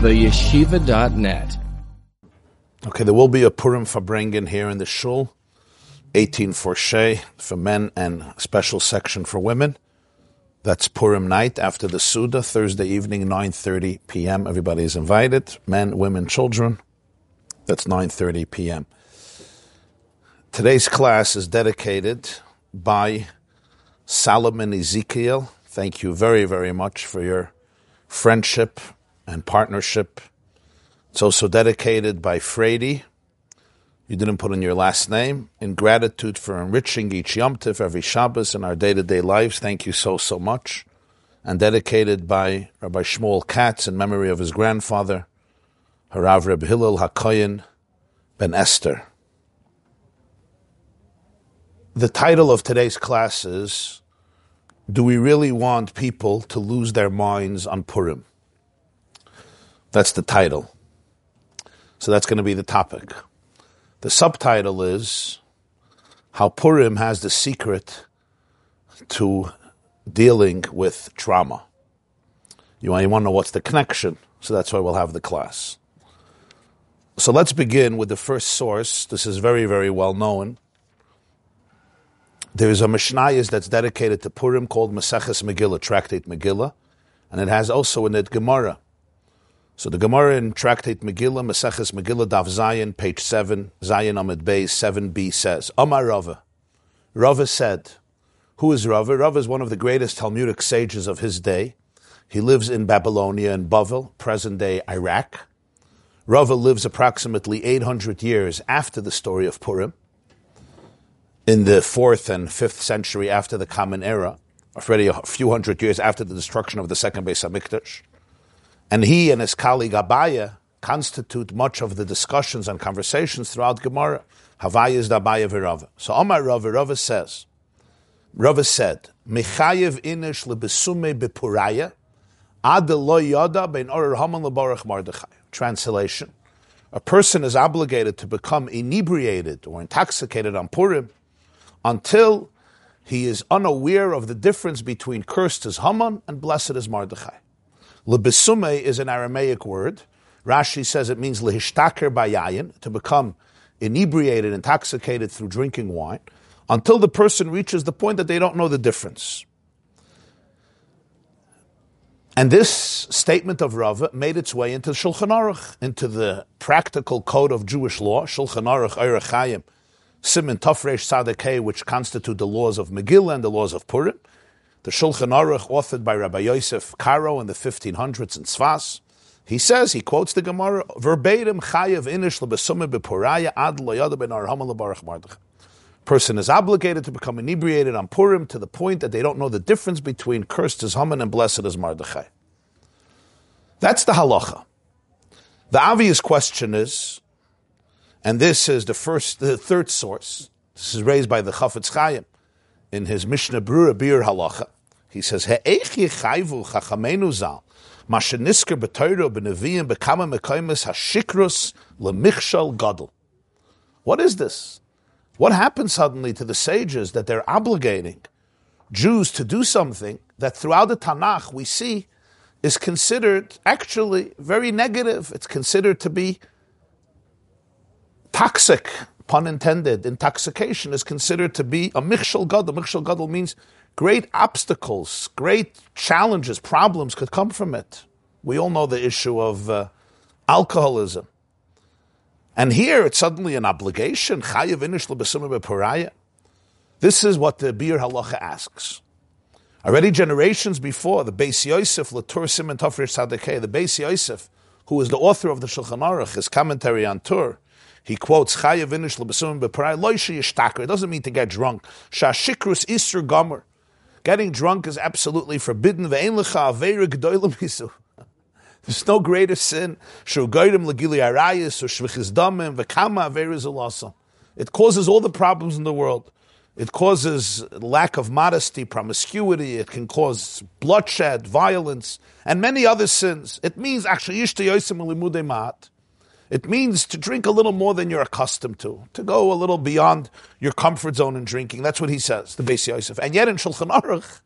theyeshiva.net. Okay, there will be a Purim Farbrengen here in the shul, 18 Forshay for men and special section for women. That's Purim night after the Suda, Thursday evening, 9.30 p.m. Everybody is invited, men, women, children. That's 9.30 p.m. Today's class is dedicated by Solomon Ezekiel. Thank you very, very much for your friendship and partnership. It's also dedicated by Frady. You didn't put in your last name. In gratitude for enriching each Yom Tif, every Shabbos in our day-to-day lives. Thank you so, so much. And dedicated by Rabbi Shmuel Katz in memory of his grandfather, Harav Reb Hillel HaKoyin Ben Esther. The title of today's class is Do We Really Want People to Lose Their Minds on Purim? That's the title. So that's going to be the topic. The subtitle is How Purim has the secret to dealing with trauma. You want, to know what's the connection, so that's why we'll have the class. So let's begin with the first source. This is very, very well known. There is a Mishnayos that's dedicated to Purim called Maseches Megillah, Tractate Megillah, and it has also in it Gemara. So the Gemara in Tractate Megillah, Maseches Megillah, Daf Zayin, page 7, Zayin Amid Bey, 7b says, Omar Rava. Rava said, Who is Rava? Rava is one of the greatest Talmudic sages of his day. He lives in Babylonia and Bavel, present day Iraq. Rava lives approximately 800 years after the story of Purim in the fourth and fifth century after the Common Era, already a few hundred years after the destruction of the second Beis Hamikdash. And he and his colleague Abaye constitute much of the discussions and conversations throughout Gemara. Havaya is the Abaye v'Rava. So Omar Rava, Rava says, Rava said, Mechayev inish lebesume bepuraya, ad lo yada ben orer haman lebarach mardechai. Translation, a person is obligated to become inebriated or intoxicated on Purim until he is unaware of the difference between cursed is Haman and blessed is Mardechai. Lebesume is an Aramaic word. Rashi says it means lehishtaker bayayin, to become inebriated, intoxicated through drinking wine, until the person reaches the point that they don't know the difference. And this statement of Rava made its way into Shulchan Aruch, into the practical code of Jewish law, Shulchan Aruch Eirech Chaim, Simon Tafresh which constitute the laws of Megillah and the laws of Purim. The Shulchan Aruch, authored by Rabbi Yosef Karo in the 1500s in Tzfas. He says, he quotes the Gemara, verbatim, chayev inish lebesume bepuraya ad loyada ben arhama lebarach mardach. Person is obligated to become inebriated on Purim to the point that they don't know the difference between cursed as Haman and blessed as Mardechai. That's the halacha. The obvious question is, and this is the first, the third source. This is raised by the Chafetz Chaim in his Mishnah Brura Biur Halacha. He says, "He'ech yechayvu chachamenu zal." Mashenisker b'toiro b'neviyim b'kama mekaymes hashikrus lemichshal gadol. What is this? What happened suddenly to the sages that they're obligating Jews to do something that throughout the Tanakh we see is considered actually very negative. It's considered to be toxic, pun intended. Intoxication is considered to be a michshel gadol. Michshel gadol means great obstacles, great challenges, problems could come from it. We all know the issue of uh, alcoholism. And here it's suddenly an obligation. This is what the Biur Halacha asks. Already generations before, the Beis Yosef, Latur Simon Tafresh Sadekeh, the Beis Yosef, who is the author of the Shulchan Aruch, his commentary on Tur, he quotes Chayav Inish Lebesum Beparai Loisha Yishtaker. It doesn't mean to get drunk. Shashikrus Isser Gomer. Getting drunk is absolutely forbidden. There's no greater sin. Shvichis. It causes all the problems in the world. It causes lack of modesty, promiscuity. It can cause bloodshed, violence, and many other sins. It means actually yishta mat. It means to drink a little more than you're accustomed to, to go a little beyond your comfort zone in drinking. That's what he says, the Beis Yosef. And yet in Shulchan Aruch,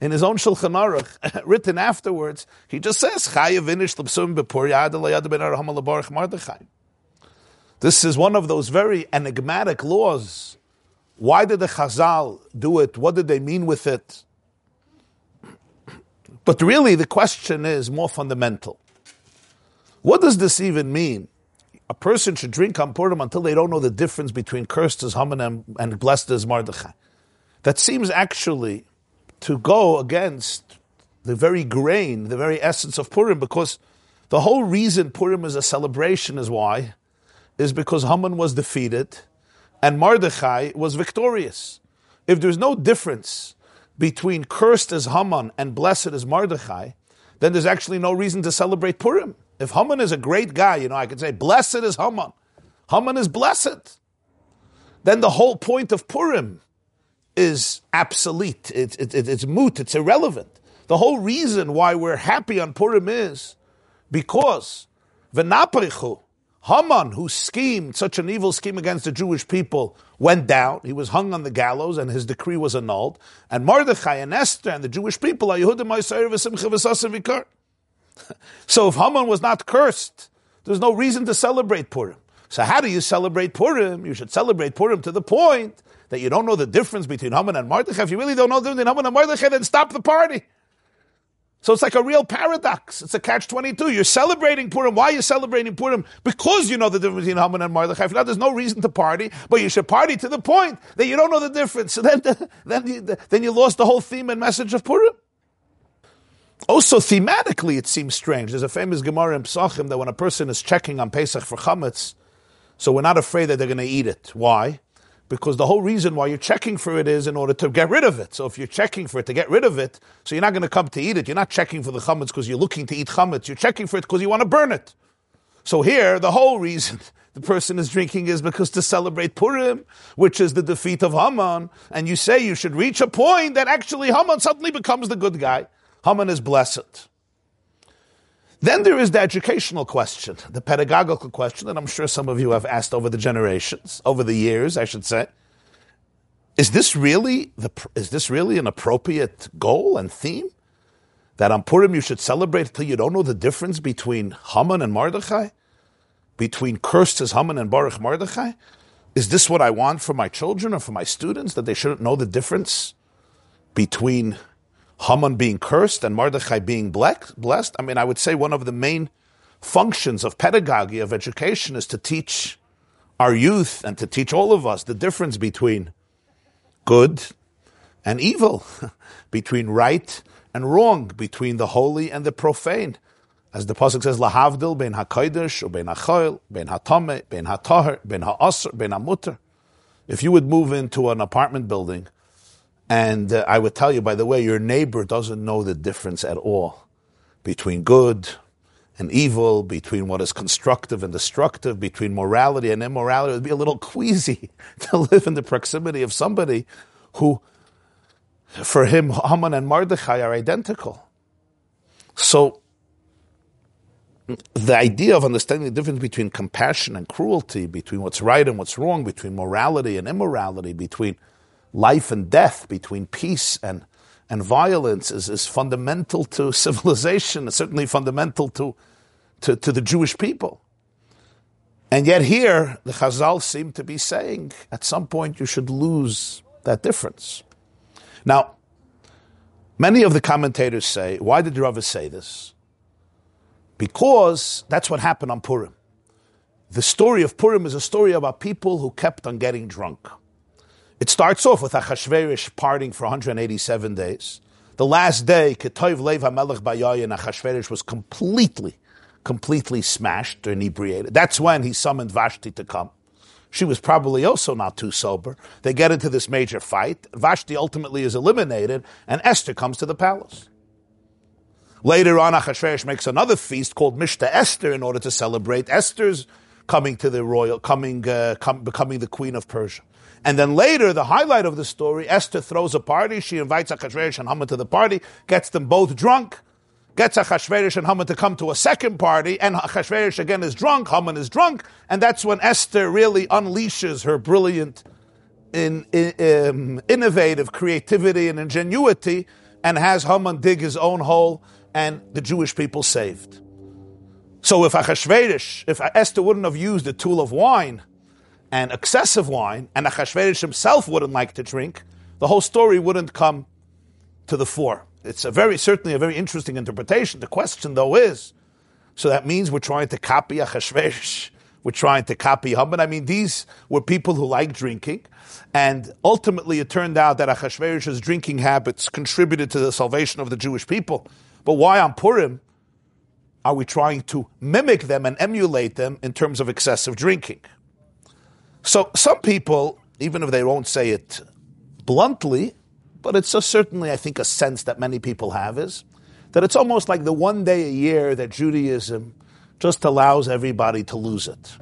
in his own Shulchan Aruch, written afterwards, he just says, This is one of those very enigmatic laws. Why did the Chazal do it? What did they mean with it? But really, the question is more fundamental. What does this even mean? A person should drink on Purim until they don't know the difference between cursed as Haman and, and blessed as Mordechai. That seems actually to go against the very grain, the very essence of Purim, because the whole reason Purim is a celebration is why? Is because Haman was defeated and Mordechai was victorious. If there's no difference between cursed as Haman and blessed as Mordechai, then there's actually no reason to celebrate Purim. If Haman is a great guy, you know, I could say, blessed is Haman. Haman is blessed. Then the whole point of Purim is obsolete. It, it, it, it's moot. It's irrelevant. The whole reason why we're happy on Purim is because Venaprichu, Haman, who schemed such an evil scheme against the Jewish people, went down. He was hung on the gallows, and his decree was annulled. And Mordechai and Esther and the Jewish people are Yehudim. So if Haman was not cursed, there's no reason to celebrate Purim. So how do you celebrate Purim? You should celebrate Purim to the point that you don't know the difference between Haman and Mordechai. If you really don't know the difference between Haman and Mordechai, then stop the party. So it's like a real paradox. It's a catch 22. You're celebrating Purim. Why are you celebrating Purim? Because you know the difference between Haman and Mordechai. Now there's no reason to party, but you should party to the point that you don't know the difference. So then, then, you, then you lost the whole theme and message of Purim. Also, thematically, it seems strange. There's a famous Gemara in Psachim that when a person is checking on Pesach for chametz, so we're not afraid that they're going to eat it. Why? because the whole reason why you're checking for it is in order to get rid of it. So if you're checking for it to get rid of it, so you're not going to come to eat it. You're not checking for the chametz because you're looking to eat chametz. You're checking for it because you want to burn it. So here, the whole reason the person is drinking is because to celebrate Purim, which is the defeat of Haman, and you say you should reach a point that actually Haman suddenly becomes the good guy. Haman is blessed. Then there is the educational question, the pedagogical question that I'm sure some of you have asked over the generations, over the years, I should say. Is this really the, is this really an appropriate goal and theme? That on Purim you should celebrate until you don't know the difference between Haman and Mordechai? Between cursed as Haman and Baruch Mordechai? Is this what I want for my children or for my students, that they shouldn't know the difference between Haman being cursed and Mordechai being blessed. I mean, I would say one of the main functions of pedagogy, of education, is to teach our youth and to teach all of us the difference between good and evil, between right and wrong, between the holy and the profane. As the pasuk says, "Lahavdil ben hakodesh, ben hachoil, ben hatame, ben hataher, ben haaser, ben hamuter." If you would move into an apartment building and uh, I would tell you, by the way, your neighbor doesn't know the difference at all between good and evil, between what is constructive and destructive, between morality and immorality. It would be a little queasy to live in the proximity of somebody who, for him, Haman and Mordechai are identical. So, the idea of understanding the difference between compassion and cruelty, between what's right and what's wrong, between morality and immorality, between life and death, between peace and, and violence is, is fundamental to civilization, certainly fundamental to, to, to the Jewish people. And yet here, the Chazal seem to be saying, at some point you should lose that difference. Now, many of the commentators say, why did Rava say this? Because that's what happened on Purim. The story of Purim is a story about people who kept on getting drunk. It starts off with Achashverosh parting for 187 days. The last day, Ketov Lev HaMelech Bayayin, Achashverosh was completely, completely smashed or inebriated. That's when he summoned Vashti to come. She was probably also not too sober. They get into this major fight. Vashti ultimately is eliminated, and Esther comes to the palace. Later on, Achashverosh makes another feast called Mishta Esther in order to celebrate Esther's coming to the royal, coming, uh, com- becoming the queen of Persia. And then later, the highlight of the story, Esther throws a party. She invites Achashverosh and Haman to the party, gets them both drunk, gets Achashverosh and Haman to come to a second party, and Achashverosh again is drunk, Haman is drunk, and that's when Esther really unleashes her brilliant, in, in, um, innovative creativity and ingenuity and has Haman dig his own hole and the Jewish people saved. So if Achashverosh, if Esther wouldn't have used the tool of wine and excessive wine, and Achashverosh himself wouldn't like to drink, the whole story wouldn't come to the fore. It's a very certainly a very interesting interpretation. The question though is, so that means we're trying to copy Achashverosh. We're trying to copy Haman. I mean, these were people who liked drinking, and ultimately it turned out that Achashverosh's drinking habits contributed to the salvation of the Jewish people. But why on Purim are we trying to mimic them and emulate them in terms of excessive drinking? So some people, even if they won't say it bluntly, but it's certainly, I think, a sense that many people have is that it's almost like the one day a year that Judaism just allows everybody to lose it.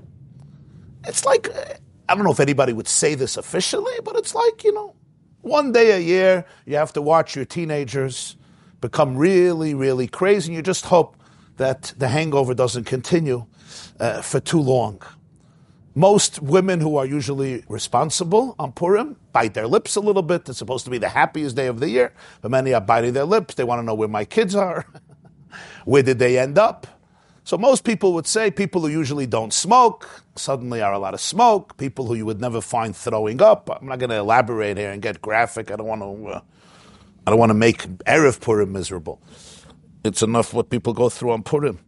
It's like, I don't know if anybody would say this officially, but it's like, you know, one day a year you have to watch your teenagers become really, really crazy, and you just hope that the hangover doesn't continue uh, for too long. Most women who are usually responsible on Purim bite their lips a little bit. It's supposed to be the happiest day of the year, but many are biting their lips. They want to know where my kids are. where did they end up? So most people would say people who usually don't smoke suddenly are a lot of smoke. People who you would never find throwing up. I'm not going to elaborate here and get graphic. I don't want to. Uh, I don't want to make erev Purim miserable. It's enough what people go through on Purim.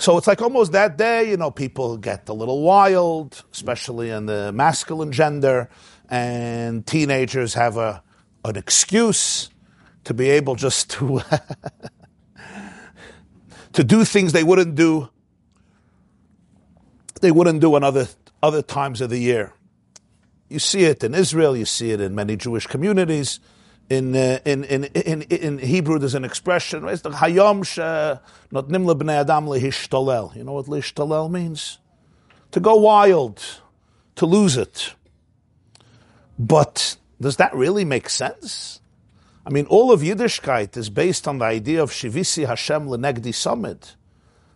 So it's like almost that day, you know, people get a little wild, especially in the masculine gender, and teenagers have a an excuse to be able just to to do things they wouldn't do they wouldn't do in other other times of the year. You see it in Israel, you see it in many Jewish communities in, uh, in, in, in, in Hebrew, there's an expression, Hayom not b'nei adam. You know what lehishtalel means? To go wild, to lose it. But does that really make sense? I mean, all of Yiddishkeit is based on the idea of Shivisi Hashem lenegdi summit.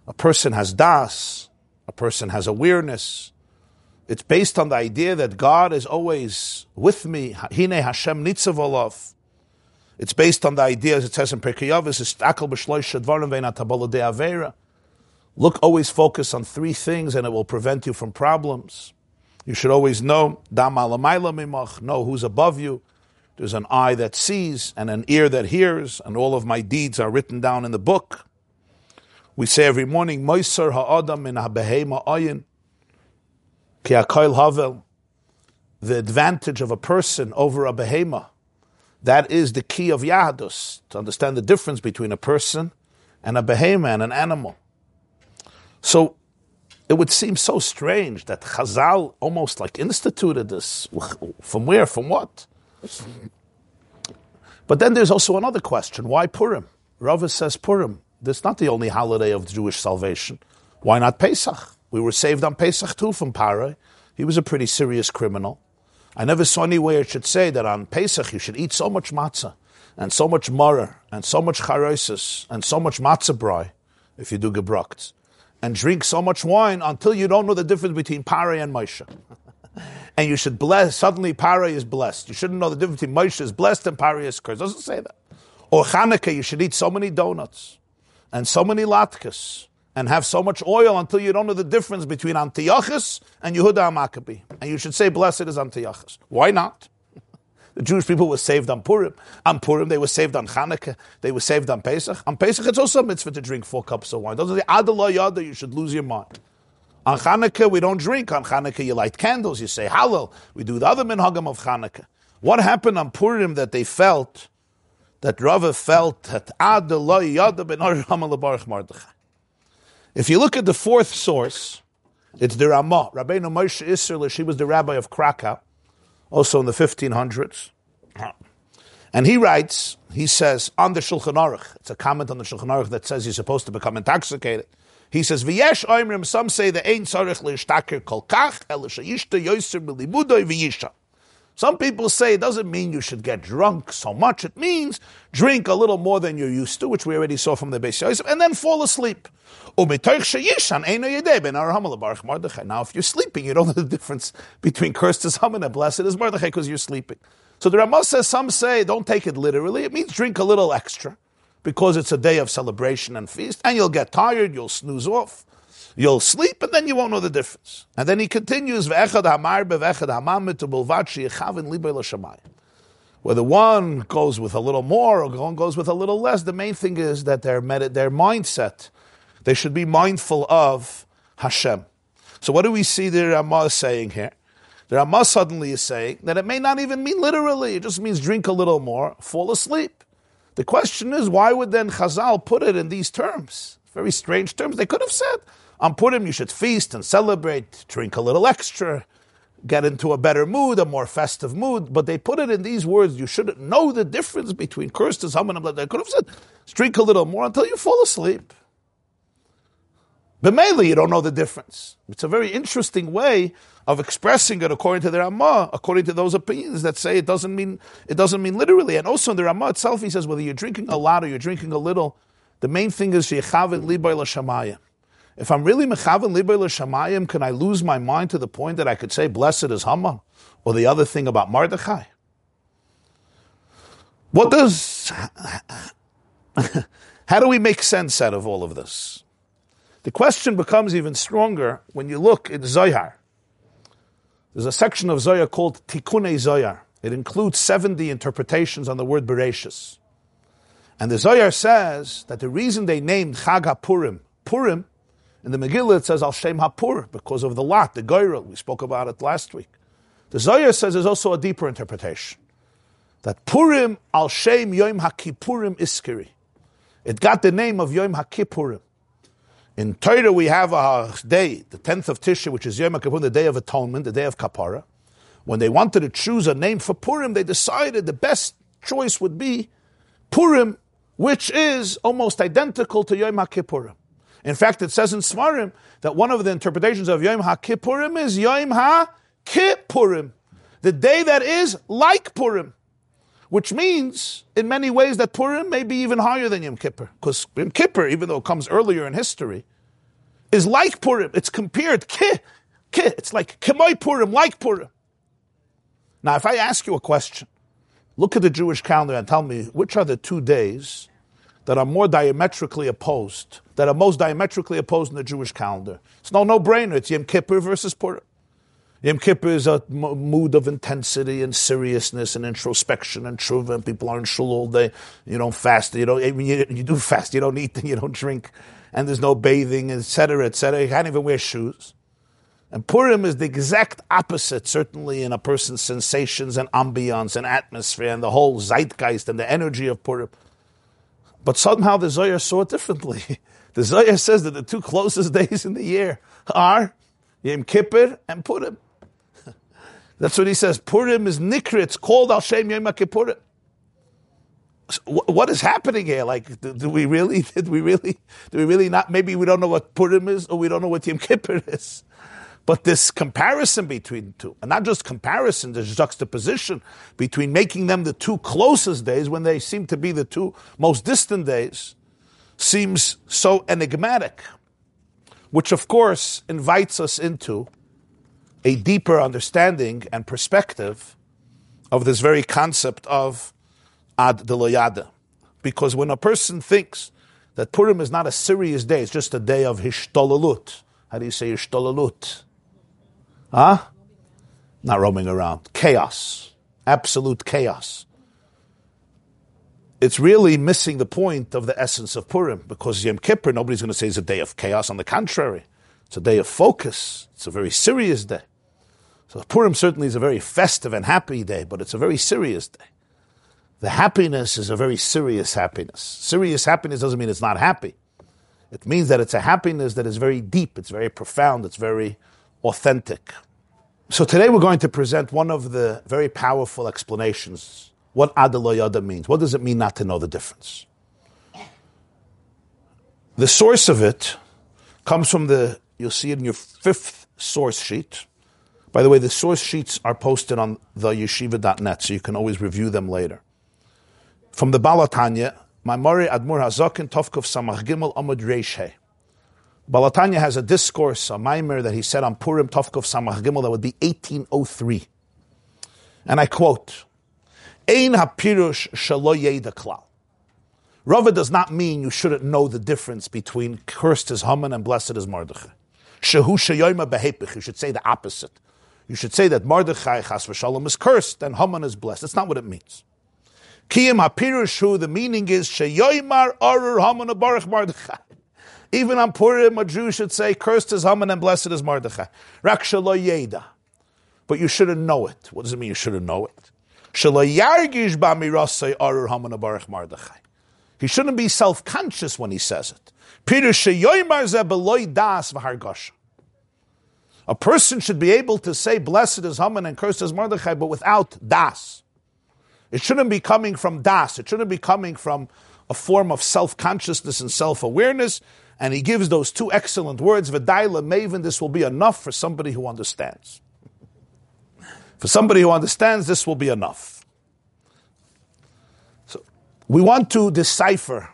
A person has das, a person has awareness. It's based on the idea that God is always with me. Hine Hashem nitzav it's based on the idea, as it says in Pirkei Avos, Look, always focus on three things, and it will prevent you from problems. You should always know, know who's above you. There's an eye that sees and an ear that hears, and all of my deeds are written down in the book. We say every morning, Moiser ha'adam in ha'behema ayin, ki havel. The advantage of a person over a behema that is the key of Yahadus, to understand the difference between a person and a behemoth and an animal. So it would seem so strange that Chazal almost like instituted this. From where? From what? But then there's also another question. Why Purim? Rava says Purim. This is not the only holiday of Jewish salvation. Why not Pesach? We were saved on Pesach too from Parai. He was a pretty serious criminal. I never saw anywhere it should say that on Pesach you should eat so much matzah and so much maror and so much charosis and so much matzah brai if you do gebrukt and drink so much wine until you don't know the difference between Pare and Moshe. and you should bless, suddenly Pare is blessed. You shouldn't know the difference between Moshe is blessed and Pare is cursed. It doesn't say that. Or Hanukkah, you should eat so many donuts and so many latkes and have so much oil until you don't know the difference between Antiochus and Yehuda Maccabi. And you should say, Blessed is Antiochus. Why not? The Jewish people were saved on Purim. On Purim, they were saved on Hanukkah. They were saved on Pesach. On Pesach, it's also a mitzvah to drink four cups of wine. Those are the Adallah Yada, you should lose your mind. On Hanukkah, we don't drink. On Hanukkah, you light candles, you say Hallel. We do the other minhagam of Hanukkah. What happened on Purim that they felt, that Rava felt that Adallah Yada ben Baruch Mordechai? If you look at the fourth source, it's the Ramah. Rabbeinu Moshe Isserle, she was the rabbi of Krakow, also in the 1500s. And he writes, he says, on the Shulchan Aruch, it's a comment on the Shulchan Aruch that says you're supposed to become intoxicated. He says, V'yesh oimrim, some say the ein tzarech le'ishtaker kol kach, el shayishta yoyser milibudoy v'yisha. Some people say it doesn't mean you should get drunk so much. It means drink a little more than you're used to, which we already saw from the Beis Yosef, and then fall asleep. Now, if you're sleeping, you don't know the difference between cursed is Haman and blessed is Mordechai because you're sleeping. So the Ramah says, some say, don't take it literally. It means drink a little extra because it's a day of celebration and feast, and you'll get tired, you'll snooze off, you'll sleep, and then you won't know the difference. And then he continues, whether one goes with a little more or one goes with a little less, the main thing is that their, med- their mindset, they should be mindful of Hashem. So what do we see the Ramah saying here? The Ramah suddenly is saying that it may not even mean literally, it just means drink a little more, fall asleep. The question is, why would then Chazal put it in these terms? Very strange terms. They could have said, on Purim you should feast and celebrate, drink a little extra, get into a better mood, a more festive mood, but they put it in these words. You should know the difference between cursed and Haman and blood. They could have said, drink a little more until you fall asleep. Mainly, you don't know the difference. It's a very interesting way of expressing it according to the Ramah, according to those opinions that say it doesn't mean it doesn't mean literally. And also in the Ramah itself, he says whether you're drinking a lot or you're drinking a little, the main thing is sheychavin libay l'shamayim. If I'm really mechavin libay l'shamayim, can I lose my mind to the point that I could say blessed is Haman, or the other thing about Mardechai? What does? How do we make sense out of all of this? The question becomes even stronger when you look in Zohar. There's a section of Zohar called Tikkun Zohar. It includes 70 interpretations on the word Bereshis. And the Zohar says that the reason they named Chag HaPurim, Purim, in the Megillah it says Al Shem HaPur, because of the lot, the Goyrel, we spoke about it last week. The Zohar says there's also a deeper interpretation. That Purim Al Shem Yom HaKippurim Iskiri. It got the name of Yom HaKippurim. In Torah, we have a day, the 10th of Tishrei, which is Yom Kippur, the Day of Atonement, the Day of Kapara. When they wanted to choose a name for Purim, they decided the best choice would be Purim, which is almost identical to Yom HaKippurim. In fact, it says in Svarim that one of the interpretations of Yom HaKippurim is Yom HaKippurim, the day that is like Purim which means in many ways that Purim may be even higher than Yom Kippur. Because Yom Kippur, even though it comes earlier in history, is like Purim. It's compared, ki, ki, it's like Kemoi Purim, like Purim. Now, if I ask you a question, look at the Jewish calendar and tell me which are the two days that are more diametrically opposed, that are most diametrically opposed in the Jewish calendar. It's no no-brainer. It's Yom Kippur versus Purim. Yom Kippur is a mood of intensity and seriousness and introspection and tshuva, and people are in shul all day. You don't fast. You don't. You, you do fast. You don't eat. And you don't drink, and there's no bathing, etc., etc. You can't even wear shoes. And Purim is the exact opposite, certainly in a person's sensations and ambiance and atmosphere and the whole zeitgeist and the energy of Purim. But somehow the Zohar saw it differently. The Zohar says that the two closest days in the year are Yom Kippur and Purim. That's what he says. Purim is nikra. It's called Al Shem Yom Kippurim. What is happening here? Like, do, do, we really? Did we really? Do we really not? Maybe we don't know what Purim is, or we don't know what Yom Kippur is. But this comparison between the two, and not just comparison, there's juxtaposition between making them the two closest days when they seem to be the two most distant days, seems so enigmatic. Which, of course, invites us into a deeper understanding and perspective of this very concept of ad deloyada. Because when a person thinks that Purim is not a serious day, it's just a day of hishtolalut. How do you say hishtolalut? Huh? Not roaming around. Chaos. Absolute chaos. It's really missing the point of the essence of Purim because Yom Kippur, nobody's going to say it's a day of chaos. On the contrary, it's a day of focus. It's a very serious day. So Purim certainly is a very festive and happy day, but it's a very serious day. The happiness is a very serious happiness. Serious happiness doesn't mean it's not happy. It means that it's a happiness that is very deep, it's very profound, it's very authentic. So today we're going to present one of the very powerful explanations what Adaloyada means. What does it mean not to know the difference? The source of it comes from the, you'll see it in your fifth source sheet, by the way, the source sheets are posted on the yeshiva.net, so you can always review them later. From the Baal HaTanya, Mamori Admur Hazakin Tovkov Samach Gimel Amud Reishe. Baal HaTanya has a discourse, a mimer that he said on Purim Tovkov Samach Gimel that would be 1803. And I quote, Ein hapirush shalo yeda klal. Rava does not mean you shouldn't know the difference between cursed is Haman and blessed is Mordechai. Shehu sheyoyma behepich. You should say the opposite. You should say that Mordechai chas v'shalom is cursed and Haman is blessed. That's not what it means. Kiyim hapirushu, the meaning is sheyoymar arur Haman baruch Mordechai. Even on Purim, a Jew should say, cursed is Haman and blessed is Mordechai. Rak shalo yeda. But you shouldn't know it. What does it mean you shouldn't know it? He shouldn't be self-conscious when he says it. A person should be able to say, blessed is Haman and cursed is Mordechai, but without das. It shouldn't be coming from das. It shouldn't be coming from a form of self-consciousness and self-awareness. And he gives those two excellent words, Vidaila Maven, this will be enough for somebody who understands. For somebody who understands, this will be enough. So we want to decipher,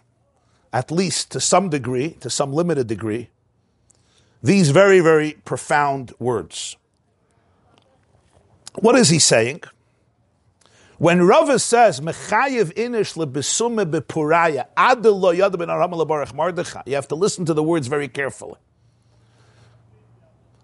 at least to some degree, to some limited degree, these very, very profound words. What is he saying? When Rava says, Mechayev inish lebesume bepuraya, you have to listen to the words very carefully.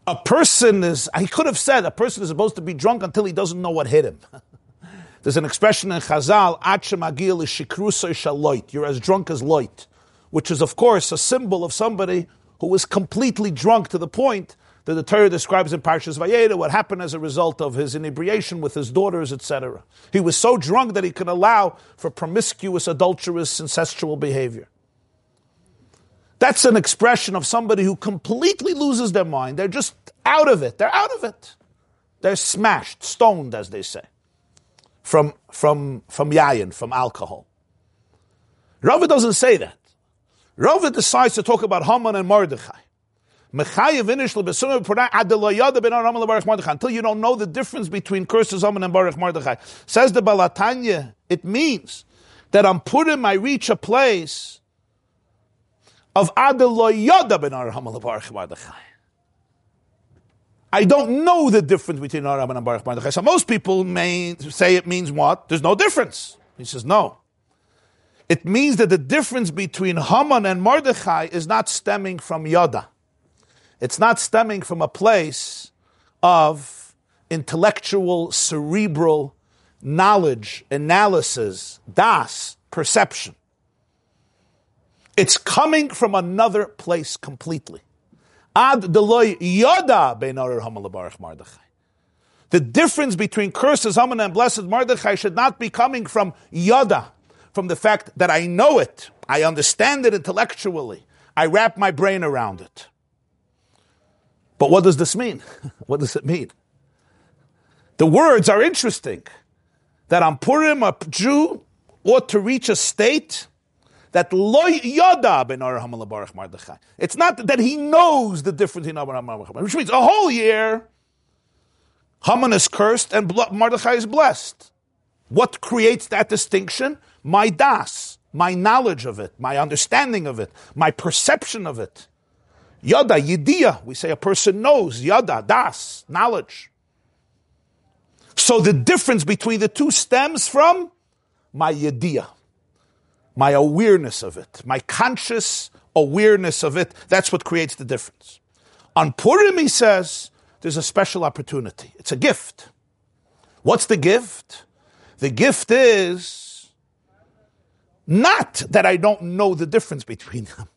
A person is, he could have said, a person is supposed to be drunk until he doesn't know what hit him. There's an expression in Chazal, Achemagil is shikrusa shaloit. You're as drunk as Lot, which is, of course, a symbol of somebody who is completely drunk to the point that the Torah describes in Parshas Vayera what happened as a result of his inebriation with his daughters, etc. He was so drunk that he could allow for promiscuous, adulterous, incestual behavior. That's an expression of somebody who completely loses their mind. They're just out of it. They're out of it. They're smashed, stoned, as they say from, from, from yayin, from alcohol. Rava doesn't say that. Rava decides to talk about Haman and Mordechai. Until you don't know the difference between curses Haman and Baruch Mordechai. Says the Baal HaTanya, it means that on Purim I reach a place of Adeloyada ben Haman Baruch Mordechai. I don't know the difference between Aram and Baruch Mordechai. So most people may say it means what? There's no difference. He says no. It means that the difference between Haman and Mordechai is not stemming from Yada. It's not stemming from a place of intellectual, cerebral knowledge, analysis, das, perception. It's coming from another place completely. Ad deloy yoda. The difference between curses Haman and blessed Mardechai should not be coming from yada, from the fact that I know it, I understand it intellectually, I wrap my brain around it. But what does this mean? what does it mean? The words are interesting. That on Purim, a Jew ought to reach a state that loy yada ben. It's not that he knows the difference in Abraham Mardechai, which means a whole year Haman is cursed and Mardechai is blessed. What creates that distinction? My das, my knowledge of it, my understanding of it, my perception of it. Yada, yidia, we say a person knows, yada, das, knowledge. So the difference between the two stems from my yidia my awareness of it, my conscious awareness of it. That's what creates the difference. On Purim, he says, there's a special opportunity. It's a gift. What's the gift? The gift is not that I don't know the difference between them.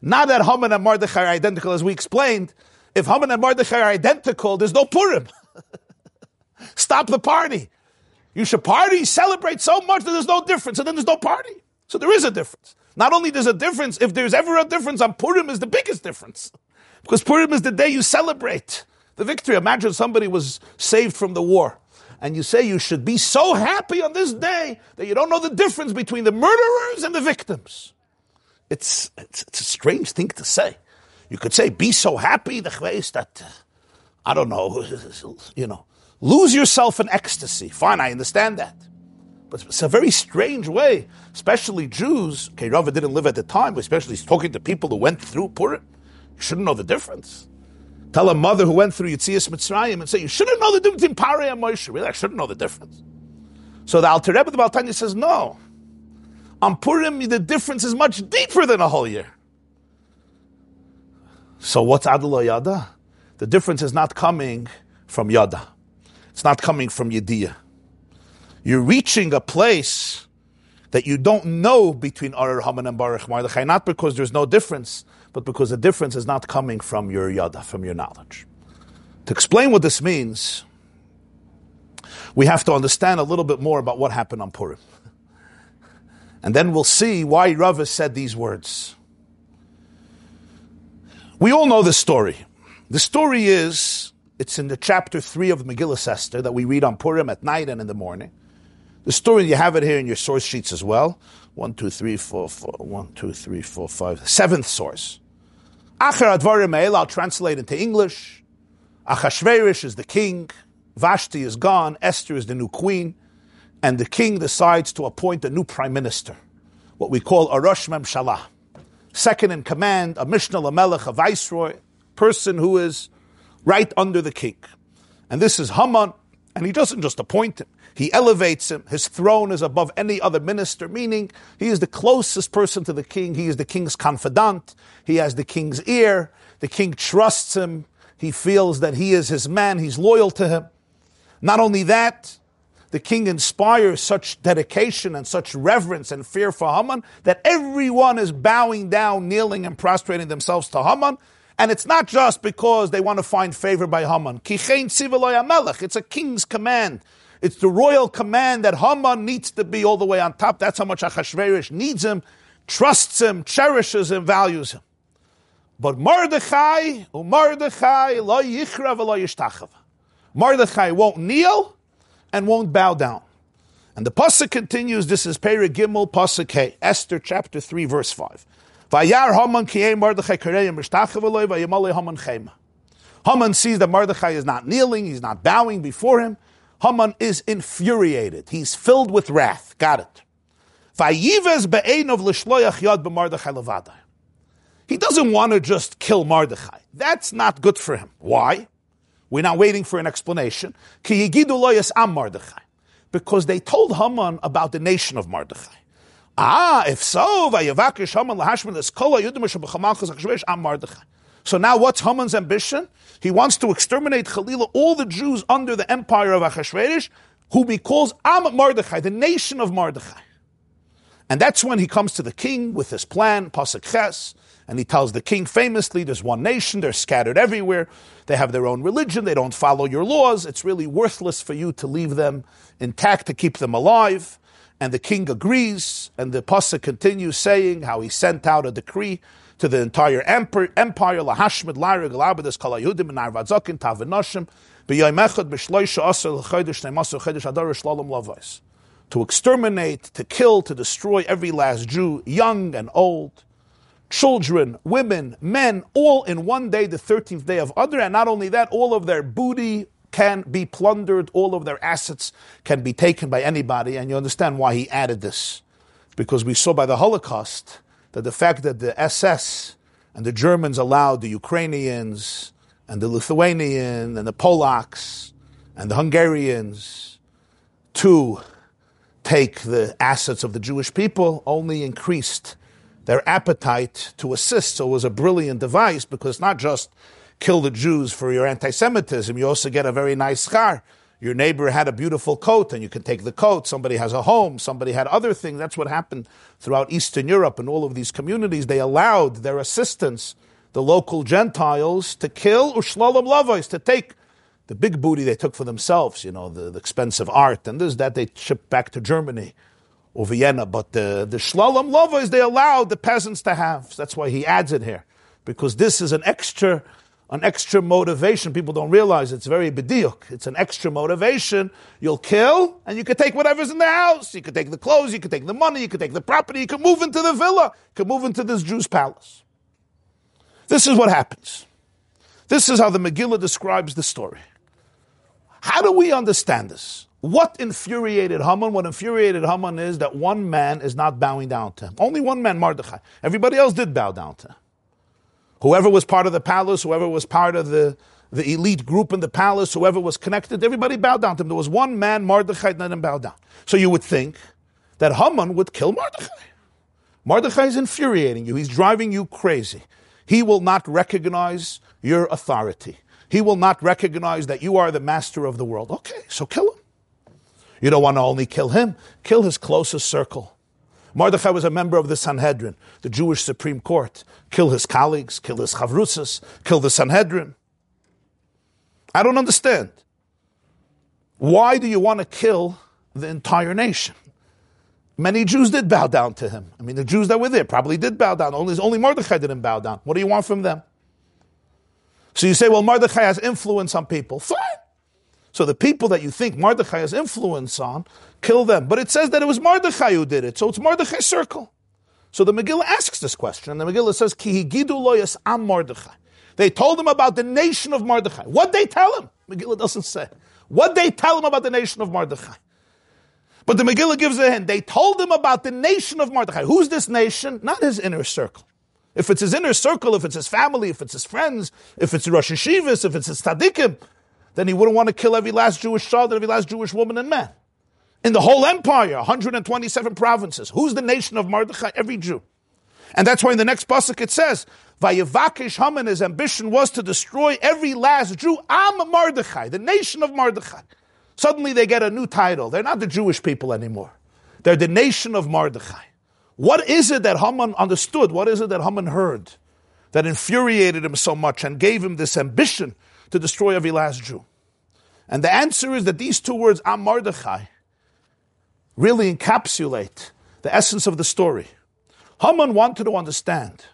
Not that Haman and Mordechai are identical, as we explained. If Haman and Mordechai are identical, there's no Purim. Stop the party. You should party, celebrate so much that there's no difference, and then there's no party. So there is a difference. Not only there's a difference, if there's ever a difference, on Purim is the biggest difference. Because Purim is the day you celebrate the victory. Imagine somebody was saved from the war. And you say you should be so happy on this day that you don't know the difference between the murderers and the victims. It's, it's, it's a strange thing to say. You could say, be so happy, the chveis, that, I don't know, you know, lose yourself in ecstasy. Fine, I understand that. But it's a very strange way, especially Jews. Okay, Rava didn't live at the time, but especially he's talking to people who went through Purim. You shouldn't know the difference. Tell a mother who went through Yitzias Mitzrayim and say, you shouldn't know the difference between Pare and Moshe. Really, I shouldn't know the difference. So the Alter Rebbe, the Baal HaTanya says, no. On Purim, the difference is much deeper than a whole year. So what's Adul Yada? The difference is not coming from Yada. It's not coming from Yediyah. You're reaching a place that you don't know between Arar Haman and Baruch Mordechai, not because there's no difference, but because the difference is not coming from your Yada, from your knowledge. To explain what this means, we have to understand a little bit more about what happened on Purim. And then we'll see why Rava said these words. We all know this story. The story is, it's in the chapter 3 of the Megillah Esther that we read on Purim at night and in the morning. The story, you have it here in your source sheets as well. One, two, three, four, four, one, two, three, four, five. Seventh source. Acher Advarim I'll translate into English. Achashverosh is the king. Vashti is gone. Esther is the new queen. And the king decides to appoint a new prime minister, what we call a Rosh Memshalah. Second in command, a Mishnah Lamelech, a viceroy, person who is right under the king. And this is Haman, and he doesn't just appoint him, he elevates him. His throne is above any other minister, meaning he is the closest person to the king. He is the king's confidant. He has the king's ear. The king trusts him. He feels that he is his man. He's loyal to him. Not only that, the king inspires such dedication and such reverence and fear for Haman that everyone is bowing down, kneeling, and prostrating themselves to Haman. And it's not just because they want to find favor by Haman. It's a king's command. It's the royal command that Haman needs to be all the way on top. That's how much Achashverosh needs him, trusts him, cherishes him, values him. But Mordechai, oh Mordechai, lo yishtachav. Mordechai won't kneel and won't bow down. And the pasuk continues. This is Perek Gimel pasuk Hey, Esther chapter three verse five. Vayar Haman kiyei Mordechai kareyim b'shtachav loy vayimale Haman chema. Haman sees that Mordechai is not kneeling, he's not bowing before him. Haman is infuriated. He's filled with wrath. Got it. He doesn't want to just kill Mordechai. That's not good for him. Why? We're not waiting for an explanation. Because they told Haman about the nation of Mordechai. Ah, if so, so now what's Haman's ambition? He wants to exterminate Khalilah, all the Jews under the empire of Achashverosh, whom he calls Am Mordechai, the nation of Mordechai. And that's when he comes to the king with his plan, Pasuk Ches, and he tells the king famously, there's one nation, they're scattered everywhere, they have their own religion, they don't follow your laws, it's really worthless for you to leave them intact to keep them alive. And the king agrees, and the Pasuk continues saying how he sent out a decree to the entire empire, lahashmid larig alabadas kala yudim and arvadzakin tavinoshim b'yoyim echad b'shloisha asar l'chodesh neimasu chodesh adar shlalom lavais. To exterminate, to kill, to destroy every last Jew, young and old, children, women, men, all in one day, the 13th day of Adar, and not only that, all of their booty can be plundered, all of their assets can be taken by anybody, and you understand why he added this. Because we saw by the Holocaust that the fact that the SS and the Germans allowed the Ukrainians and the Lithuanians and the Polacks and the Hungarians to take the assets of the Jewish people only increased their appetite to assist. So it was a brilliant device because not just kill the Jews for your anti Semitism, you also get a very nice scar your neighbor had a beautiful coat and you can take the coat. Somebody has a home. Somebody had other things. That's what happened throughout Eastern Europe and all of these communities. They allowed their assistants, the local Gentiles, to kill Ushlalam Lavos, to take the big booty they took for themselves, you know, the, the expensive art and this, that they shipped back to Germany or Vienna. But the, the Shlalam Lavos, they allowed the peasants to have. That's why he adds it here. Because this is an extra an extra motivation. People don't realize it's very bediuk. It's an extra motivation. You'll kill, and you can take whatever's in the house. You can take the clothes, you can take the money, you can take the property, you can move into the villa, you can move into this Jew's palace. This is what happens. This is how the Megillah describes the story. How do we understand this? What infuriated Haman? What infuriated Haman is that one man is not bowing down to him. Only one man, Mordechai. Everybody else did bow down to him. Whoever was part of the palace, whoever was part of the, the elite group in the palace, whoever was connected, everybody bowed down to him. There was one man, Mordechai, that didn't bow down. So you would think that Haman would kill Mordechai. Mordechai is infuriating you. He's driving you crazy. He will not recognize your authority. He will not recognize that you are the master of the world. Okay, so kill him. You don't want to only kill him, kill his closest circle. Mordechai was a member of the Sanhedrin, the Jewish Supreme Court. Kill his colleagues, kill his chavrusas, kill the Sanhedrin. I don't understand. Why do you want to kill the entire nation? Many Jews did bow down to him. I mean, the Jews that were there probably did bow down. Only, only Mordechai didn't bow down. What do you want from them? So you say, well, Mordechai has influence on people. Fine. So the people that you think Mordechai has influence on, kill them. But it says that it was Mordechai who did it. So it's Mordechai's circle. So the Megillah asks this question, and the Megillah says, Ki higidu loyas am Mordechai. They told him about the nation of Mordechai. What they tell him? Megillah doesn't say. What they tell him about the nation of Mordechai. But the Megillah gives a hint. They told him about the nation of Mordechai. Who's this nation? Not his inner circle. If it's his inner circle, if it's his family, if it's his friends, if it's Rosh Yeshivas, if it's his tzaddikim, then he wouldn't want to kill every last Jewish child and every last Jewish woman and man. In the whole empire, 127 provinces. Who's the nation of Mordechai? Every Jew. And that's why in the next pasuk it says, Vayavakish Haman, his ambition was to destroy every last Jew. Am Mordechai, the nation of Mordechai. Suddenly they get a new title. They're not the Jewish people anymore. They're the nation of Mordechai. What is it that Haman understood? What is it that Haman heard that infuriated him so much and gave him this ambition to destroy every last Jew? And the answer is that these two words, Am Mordechai, really encapsulate the essence of the story. Haman wanted to understand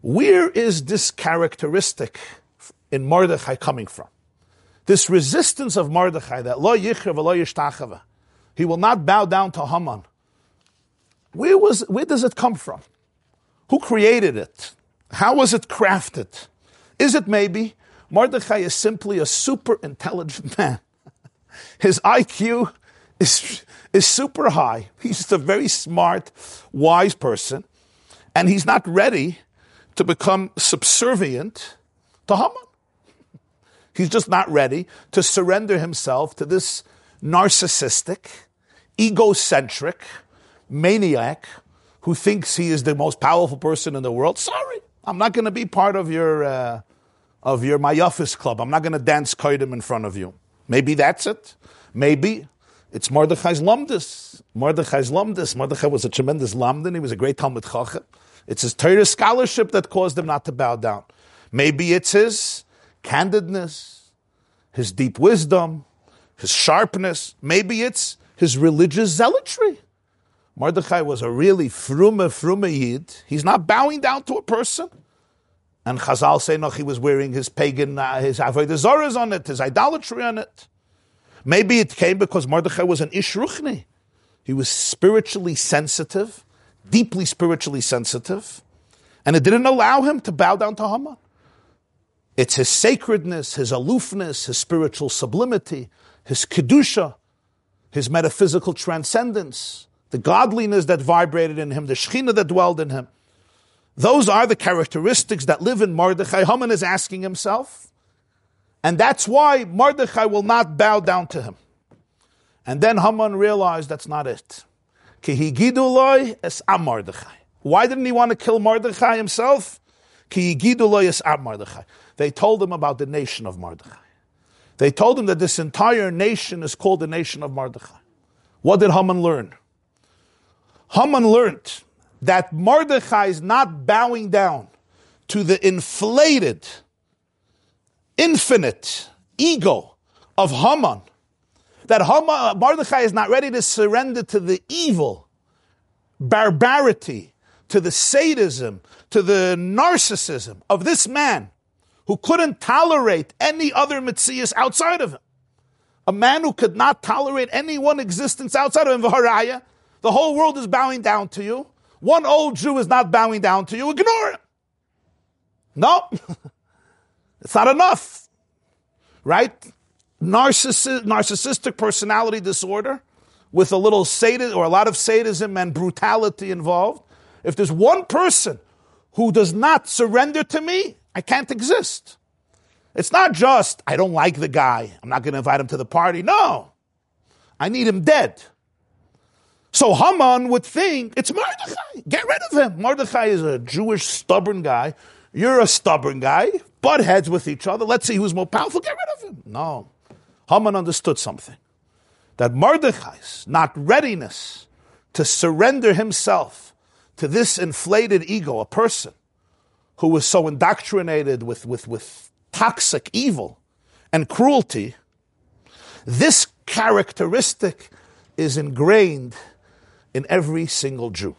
where is this characteristic in Mordechai coming from? This resistance of Mordechai that lo yichra lo yishtachava, he will not bow down to Haman. Where was where does it come from? Who created it? How was it crafted? Is it maybe Mordechai is simply a super intelligent man? His IQ is is super high. He's just a very smart, wise person, and he's not ready to become subservient to Haman. He's just not ready to surrender himself to this narcissistic, egocentric maniac who thinks he is the most powerful person in the world. Sorry, I'm not going to be part of your uh, of your Mayafis club. I'm not going to dance koidim in front of you. Maybe that's it. Maybe it's Mordechai's Lumdis. Mordechai's Lumdis. Mordechai was a tremendous Lamdin. He was a great Talmud Chacham. It's his Torah scholarship that caused him not to bow down. Maybe it's his candidness, his deep wisdom, his sharpness. Maybe it's his religious zealotry. Mordechai was a really frume, frume yid. He's not bowing down to a person. And Chazal say, no, he was wearing his pagan, uh, his avodah on it, his idolatry on it. Maybe it came because Mordechai was an ish ruchni. He was spiritually sensitive, deeply spiritually sensitive, and it didn't allow him to bow down to Haman. It's his sacredness, his aloofness, his spiritual sublimity, his kedusha, his metaphysical transcendence, the godliness that vibrated in him, the shechina that dwelled in him. Those are the characteristics that live in Mordechai. Haman is asking himself, and that's why Mordechai will not bow down to him. And then Haman realized that's not it. Why didn't he want to kill Mordechai himself? They told him about the nation of Mordechai. They told him that this entire nation is called the nation of Mordechai. What did Haman learn? Haman learned that Mordechai is not bowing down to the inflated, infinite ego of Haman, that Haman, Mordechai is not ready to surrender to the evil, barbarity, to the sadism, to the narcissism of this man who couldn't tolerate any other Metzias outside of him. A man who could not tolerate any one existence outside of him. The whole world is bowing down to you. One old Jew is not bowing down to you. Ignore him. No, it's not enough right? Narcissi- narcissistic personality disorder with a little sadism or a lot of sadism and brutality involved. If there's one person who does not surrender to me, I can't exist. It's not just, I don't like the guy, I'm not going to invite him to the party. No, I need him dead. So Haman would think it's Mordechai. Get rid of him. Mordechai is a Jewish stubborn guy. You're a stubborn guy. Butt heads with each other. Let's see who's more powerful. Get rid of him. No. Haman understood something. That Mordechai's not readiness to surrender himself to this inflated ego, a person who was so indoctrinated with, with, with toxic evil and cruelty, this characteristic is ingrained in every single Jew.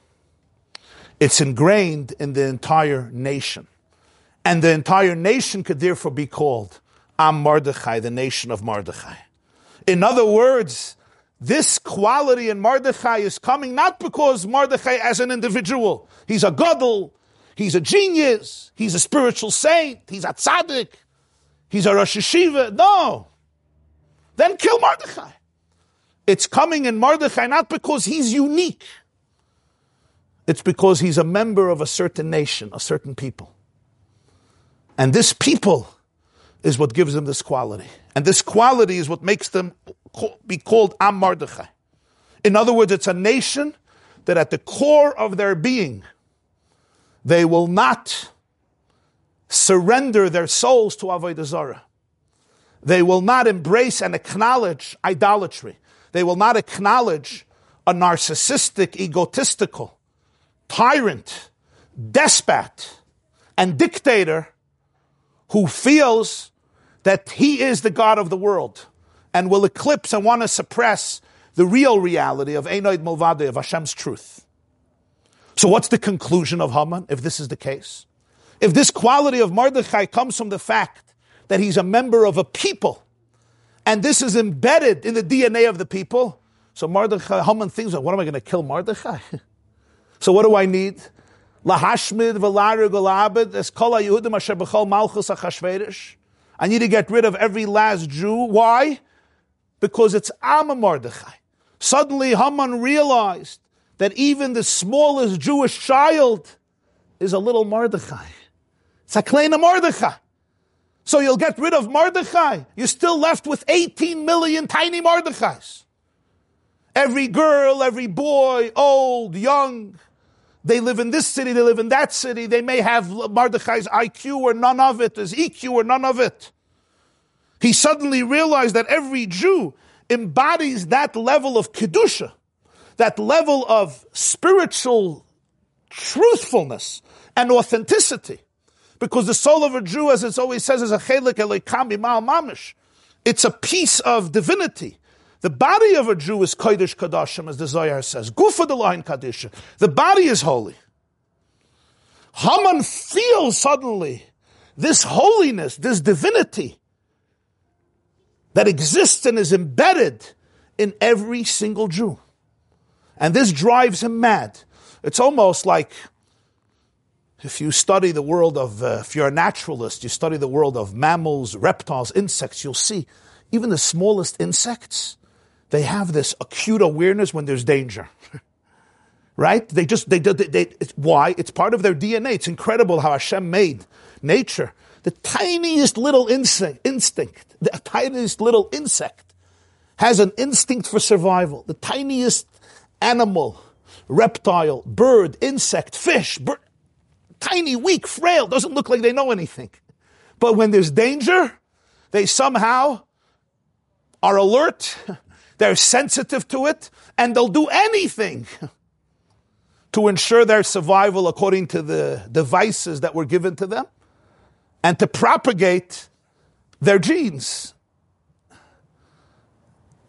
It's ingrained in the entire nation. And the entire nation could therefore be called Am Mordechai, the nation of Mordechai. In other words, this quality in Mordechai is coming not because Mordechai as an individual, he's a gadol, he's a genius, he's a spiritual saint, he's a tzaddik, he's a Rosh Yeshiva. No. Then kill Mordechai. It's coming in Mordechai not because he's unique. It's because he's a member of a certain nation, a certain people. And this people is what gives them this quality. And this quality is what makes them be called Am Mordechai. In other words, it's a nation that at the core of their being, they will not surrender their souls to Avodah Zarah. They will not embrace and acknowledge idolatry. They will not acknowledge a narcissistic, egotistical, tyrant, despot, and dictator who feels that he is the God of the world and will eclipse and want to suppress the real reality of Einoid Movade, of Hashem's truth. So what's the conclusion of Haman if this is the case? If this quality of Mordechai comes from the fact that he's a member of a people, and this is embedded in the DNA of the people, so Mordechai, Haman thinks, what am I going to kill Mordechai? so what do I need? Lahashmid v'larig v'labed es kol Yehudim asher b'chol malchus. I need to get rid of every last Jew. Why? Because it's Amma Mordechai. Suddenly Haman realized that even the smallest Jewish child is a little Mordechai. It's a kleina Mordechai. So you'll get rid of Mordechai. You're still left with 18 million tiny Mordechais. Every girl, every boy, old, young, they live in this city, they live in that city. They may have Mordechai's IQ or none of it, his EQ or none of it. He suddenly realized that every Jew embodies that level of Kedusha, that level of spiritual truthfulness and authenticity. Because the soul of a Jew, as it always says, is a chelik elekami mal mamish. It's a piece of divinity. The body of a Jew is kodesh kadashim, as the Zohar says. Gufa the line kadisha. The body is holy. Haman feels suddenly this holiness, this divinity that exists and is embedded in every single Jew. And this drives him mad. It's almost like if you study the world of, uh, if you're a naturalist, you study the world of mammals, reptiles, insects, you'll see even the smallest insects, they have this acute awareness when there's danger. right? They just, they, they, they, it's, why? It's part of their DNA. It's incredible how Hashem made nature. The tiniest little insect, instinct, the tiniest little insect has an instinct for survival. The tiniest animal, reptile, bird, insect, fish, bird, tiny, weak, frail, doesn't look like they know anything. But when there's danger, they somehow are alert, they're sensitive to it, and they'll do anything to ensure their survival according to the devices that were given to them and to propagate their genes.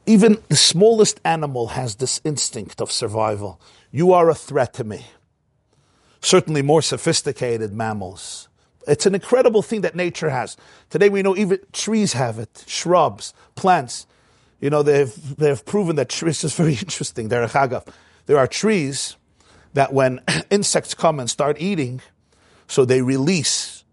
Even the smallest animal has this instinct of survival. You are a threat to me certainly more sophisticated mammals. It's an incredible thing that nature has. Today we know even trees have it, shrubs, plants. You know, they've, they've proven that trees is very interesting. There are there are trees that when insects come and start eating, so they release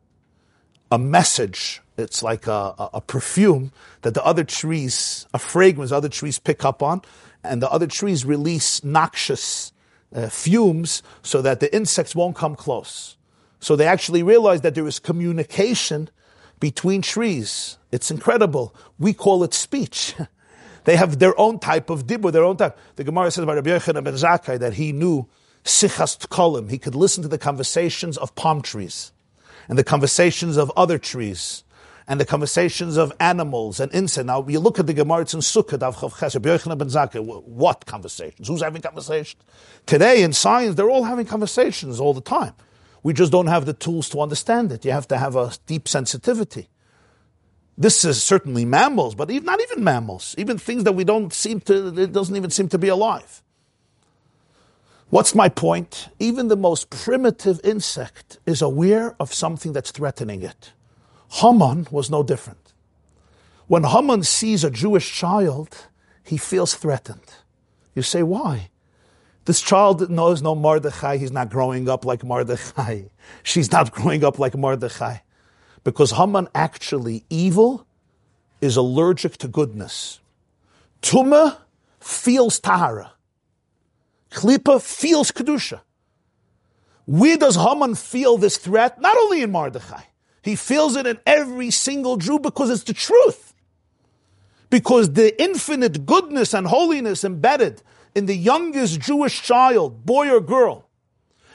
a message. It's like a, a, a perfume that the other trees, a fragrance other trees pick up on, and the other trees release noxious uh, fumes so that the insects won't come close. So they actually realized that there is communication between trees. It's incredible. We call it speech. they have their own type of dibur, their own type. The Gemara says about Rabbi Yochanan ben Zakkai that he knew sichas kolim. He could listen to the conversations of palm trees and the conversations of other trees and the conversations of animals and insects. Now, you look at the Gemara, it's in Sukkot, what conversations? Who's having conversations? Today, in science, they're all having conversations all the time. We just don't have the tools to understand it. You have to have a deep sensitivity. This is certainly mammals, but even, not even mammals, even things that we don't seem to, it doesn't even seem to be alive. What's my point? Even the most primitive insect is aware of something that's threatening it. Haman was no different. When Haman sees a Jewish child, he feels threatened. You say, why? This child knows no Mordechai. He's not growing up like Mordechai. She's not growing up like Mordechai. Because Haman actually, evil, is allergic to goodness. Tuma feels Tahara. Klippa feels Kedusha. Where does Haman feel this threat? Not only in Mordechai. He feels it in every single Jew because it's the truth. Because the infinite goodness and holiness embedded in the youngest Jewish child, boy or girl,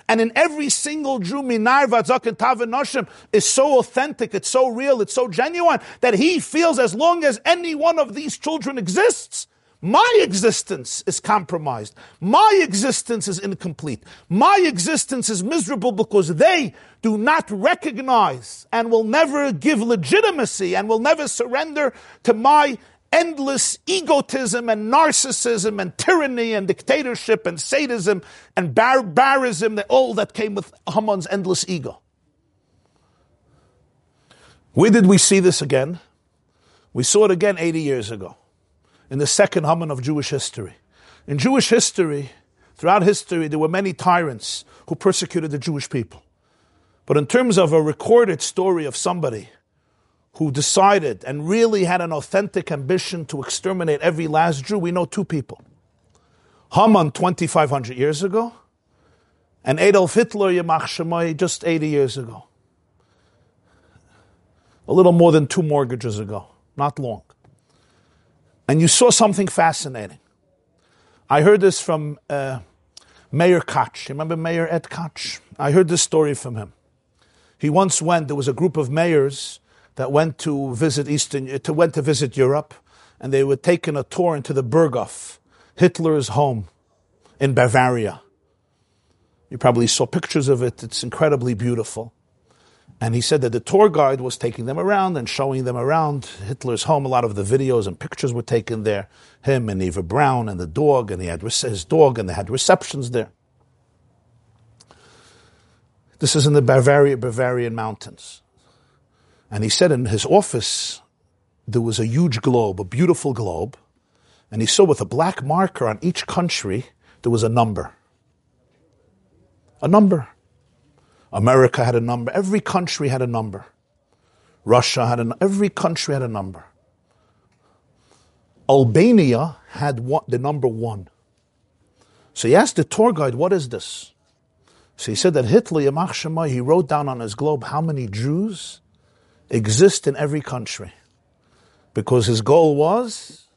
and in every single Jew, Minar, Vazak, and Tavanoshim is so authentic, it's so real, it's so genuine, that he feels as long as any one of these children exists, my existence is compromised. My existence is incomplete. My existence is miserable because they do not recognize and will never give legitimacy and will never surrender to my endless egotism and narcissism and tyranny and dictatorship and sadism and barbarism, all that came with Haman's endless ego. Where did we see this again? We saw it again 80 years ago in the second Haman of Jewish history. In Jewish history, throughout history, there were many tyrants who persecuted the Jewish people. But in terms of a recorded story of somebody who decided and really had an authentic ambition to exterminate every last Jew, we know two people. Haman 2,500 years ago, and Adolf Hitler, Yamach Shemai, just 80 years ago. A little more than two mortgages ago, not long and you saw something fascinating. I heard this from uh, Mayor Koch. Remember Mayor Ed Koch? I heard this story from him. He once went, there was a group of mayors that went to visit Eastern, to, went to visit Europe, and they were taking a tour into the Berghof, Hitler's home in Bavaria. You probably saw pictures of it. It's incredibly beautiful. And he said that the tour guide was taking them around and showing them around Hitler's home. A lot of the videos and pictures were taken there. Him and Eva Braun and the dog, and he had his dog, and they had receptions there. This is in the Bavaria, Bavarian mountains. And he said in his office, there was a huge globe, a beautiful globe, and he saw with a black marker on each country, there was a number. A number. America had a number. Every country had a number. Russia had a every country had a number. Albania had what, the number one. So he asked the tour guide, "What is this?" So he said that Hitler, Yamach he wrote down on his globe how many Jews exist in every country, because his goal was,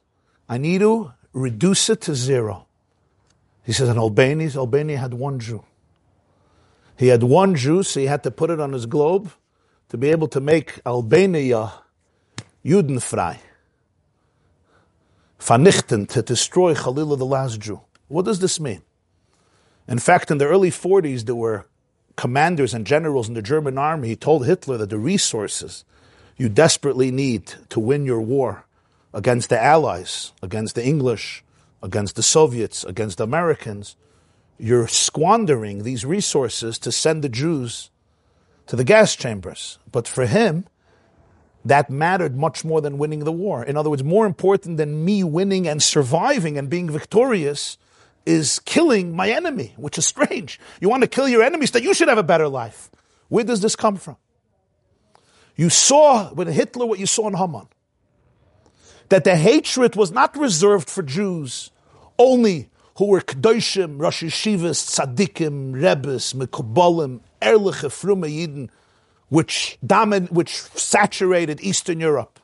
I need to reduce it to zero. He says in Albania, Albania had one Jew. He had one Jew, so he had to put it on his globe to be able to make Albania Judenfrei. Vernichten, to destroy Khalil, the last Jew. What does this mean? In fact, in the early 40s, there were commanders and generals in the German army. He told Hitler that the resources you desperately need to win your war against the Allies, against the English, against the Soviets, against the Americans, you're squandering these resources to send the Jews to the gas chambers. But for him, that mattered much more than winning the war. In other words, more important than me winning and surviving and being victorious is killing my enemy, which is strange. You want to kill your enemies that you should have a better life. Where does this come from? You saw with Hitler what you saw in Haman. That the hatred was not reserved for Jews only who were Kedoshim, Rosh Yeshivas, Tzaddikim, Rebbes, Mekobolim, Erliche Frume Yidden, which, domin- which saturated Eastern Europe.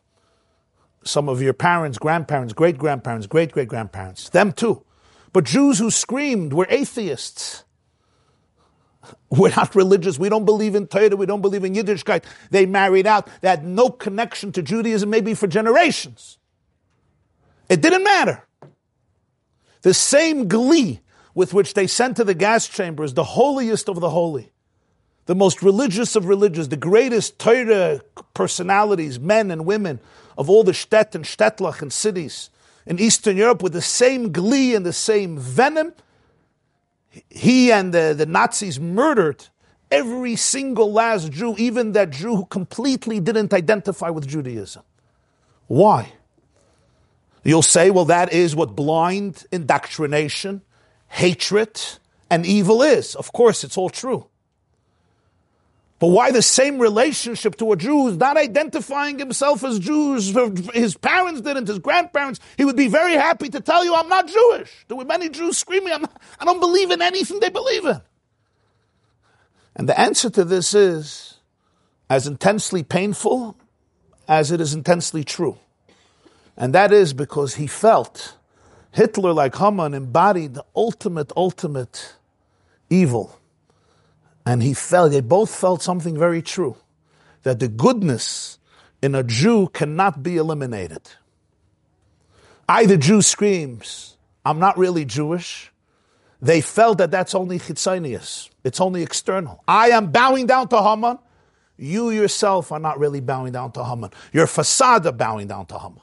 Some of your parents, grandparents, great grandparents, great great grandparents, them too. But Jews who screamed were atheists. We're not religious. We don't believe in Torah. We don't believe in Yiddishkeit. They married out. They had no connection to Judaism, maybe for generations. It didn't matter. The same glee with which they sent to the gas chambers the holiest of the holy, the most religious of religious, the greatest Torah personalities, men and women of all the Stet and Shtetlach and cities in Eastern Europe with the same glee and the same venom he and the, the Nazis murdered every single last Jew, even that Jew who completely didn't identify with Judaism. Why? You'll say, well, that is what blind indoctrination, hatred, and evil is. Of course, it's all true. But why the same relationship to a Jew who's not identifying himself as Jews? His parents didn't, his grandparents. He would be very happy to tell you, I'm not Jewish. There were many Jews screaming, not, I don't believe in anything they believe in. And the answer to this is as intensely painful as it is intensely true. And that is because he felt Hitler, like Haman, embodied the ultimate, ultimate evil and he felt, they both felt something very true that the goodness in a Jew cannot be eliminated. Either Jew screams, I'm not really Jewish. They felt that that's only chitzonius. It's only external. I am bowing down to Haman. You yourself are not really bowing down to Haman. Your facade are bowing down to Haman.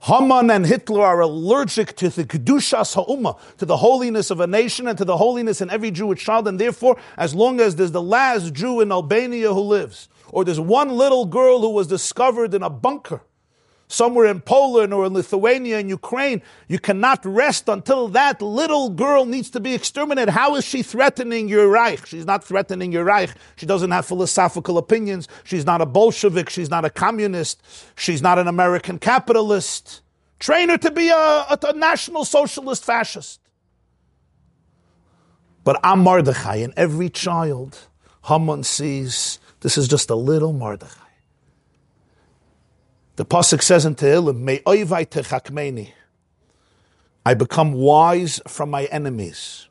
Haman and Hitler are allergic to the kedushas ha'ummah, to the holiness of a nation and to the holiness in every Jewish child. And therefore, as long as there's the last Jew in Albania who lives, or there's one little girl who was discovered in a bunker somewhere in Poland or in Lithuania and Ukraine, you cannot rest until that little girl needs to be exterminated. How is she threatening your Reich? She's not threatening your Reich. She doesn't have philosophical opinions. She's not a Bolshevik. She's not a communist. She's not an American capitalist. Train her to be a, a, a national socialist fascist. But I'm Mordechai, and every child, Haman sees this is just a little Mordechai. The pasuk says in Tehillim, "May oivai techakmeni." I become wise from my enemies.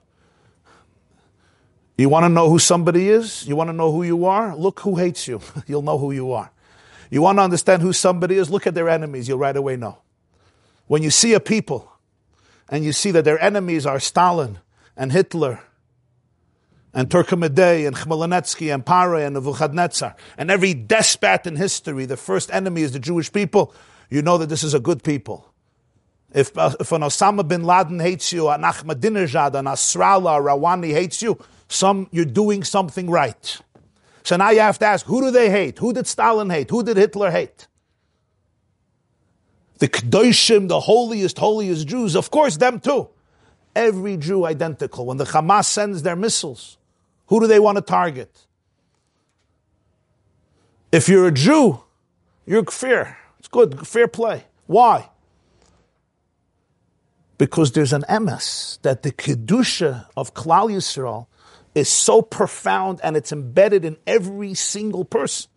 You want to know who somebody is? You want to know who you are? Look who hates you. You'll know who you are. You want to understand who somebody is? Look at their enemies. You'll right away know. When you see a people and you see that their enemies are Stalin and Hitler and Torquemada and Khmelnytsky and Pare and Nebuchadnezzar and every despot in history, the first enemy is the Jewish people, you know that this is a good people. If, uh, if an Osama bin Laden hates you, an Ahmadinejad, an Nasrallah, Rouhani hates you, some, you're doing something right. So now you have to ask, who do they hate? Who did Stalin hate? Who did Hitler hate? The Kedoshim, the holiest, holiest Jews, of course, them too. Every Jew identical. When the Hamas sends their missiles, who do they want to target? If you're a Jew, you're fair. It's good, fair play. Why? Because there's an emes that the kedusha of Klal Yisrael is so profound and it's embedded in every single person.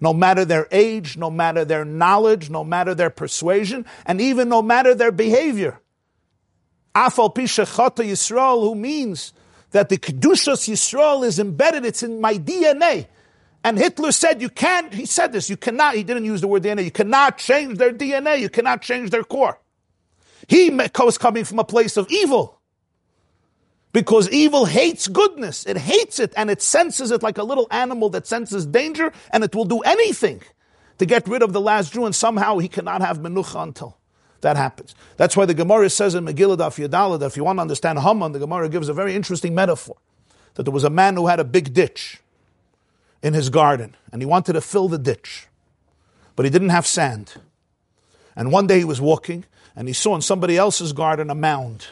No matter their age, no matter their knowledge, no matter their persuasion, and even no matter their behavior. Afal Pisha Yisrael, who means that the Kedushas Yisrael is embedded, it's in my DNA. And Hitler said, you can't, he said this, you cannot, he didn't use the word DNA, you cannot change their DNA, you cannot change their core. He was coming from a place of evil. Because evil hates goodness. It hates it and it senses it like a little animal that senses danger and it will do anything to get rid of the last Jew and somehow he cannot have menucha until that happens. That's why the Gemara says in Megillah Daf Yadala that if you want to understand Haman, the Gemara gives a very interesting metaphor. That there was a man who had a big ditch in his garden, and he wanted to fill the ditch, but he didn't have sand. And one day he was walking, and he saw in somebody else's garden a mound.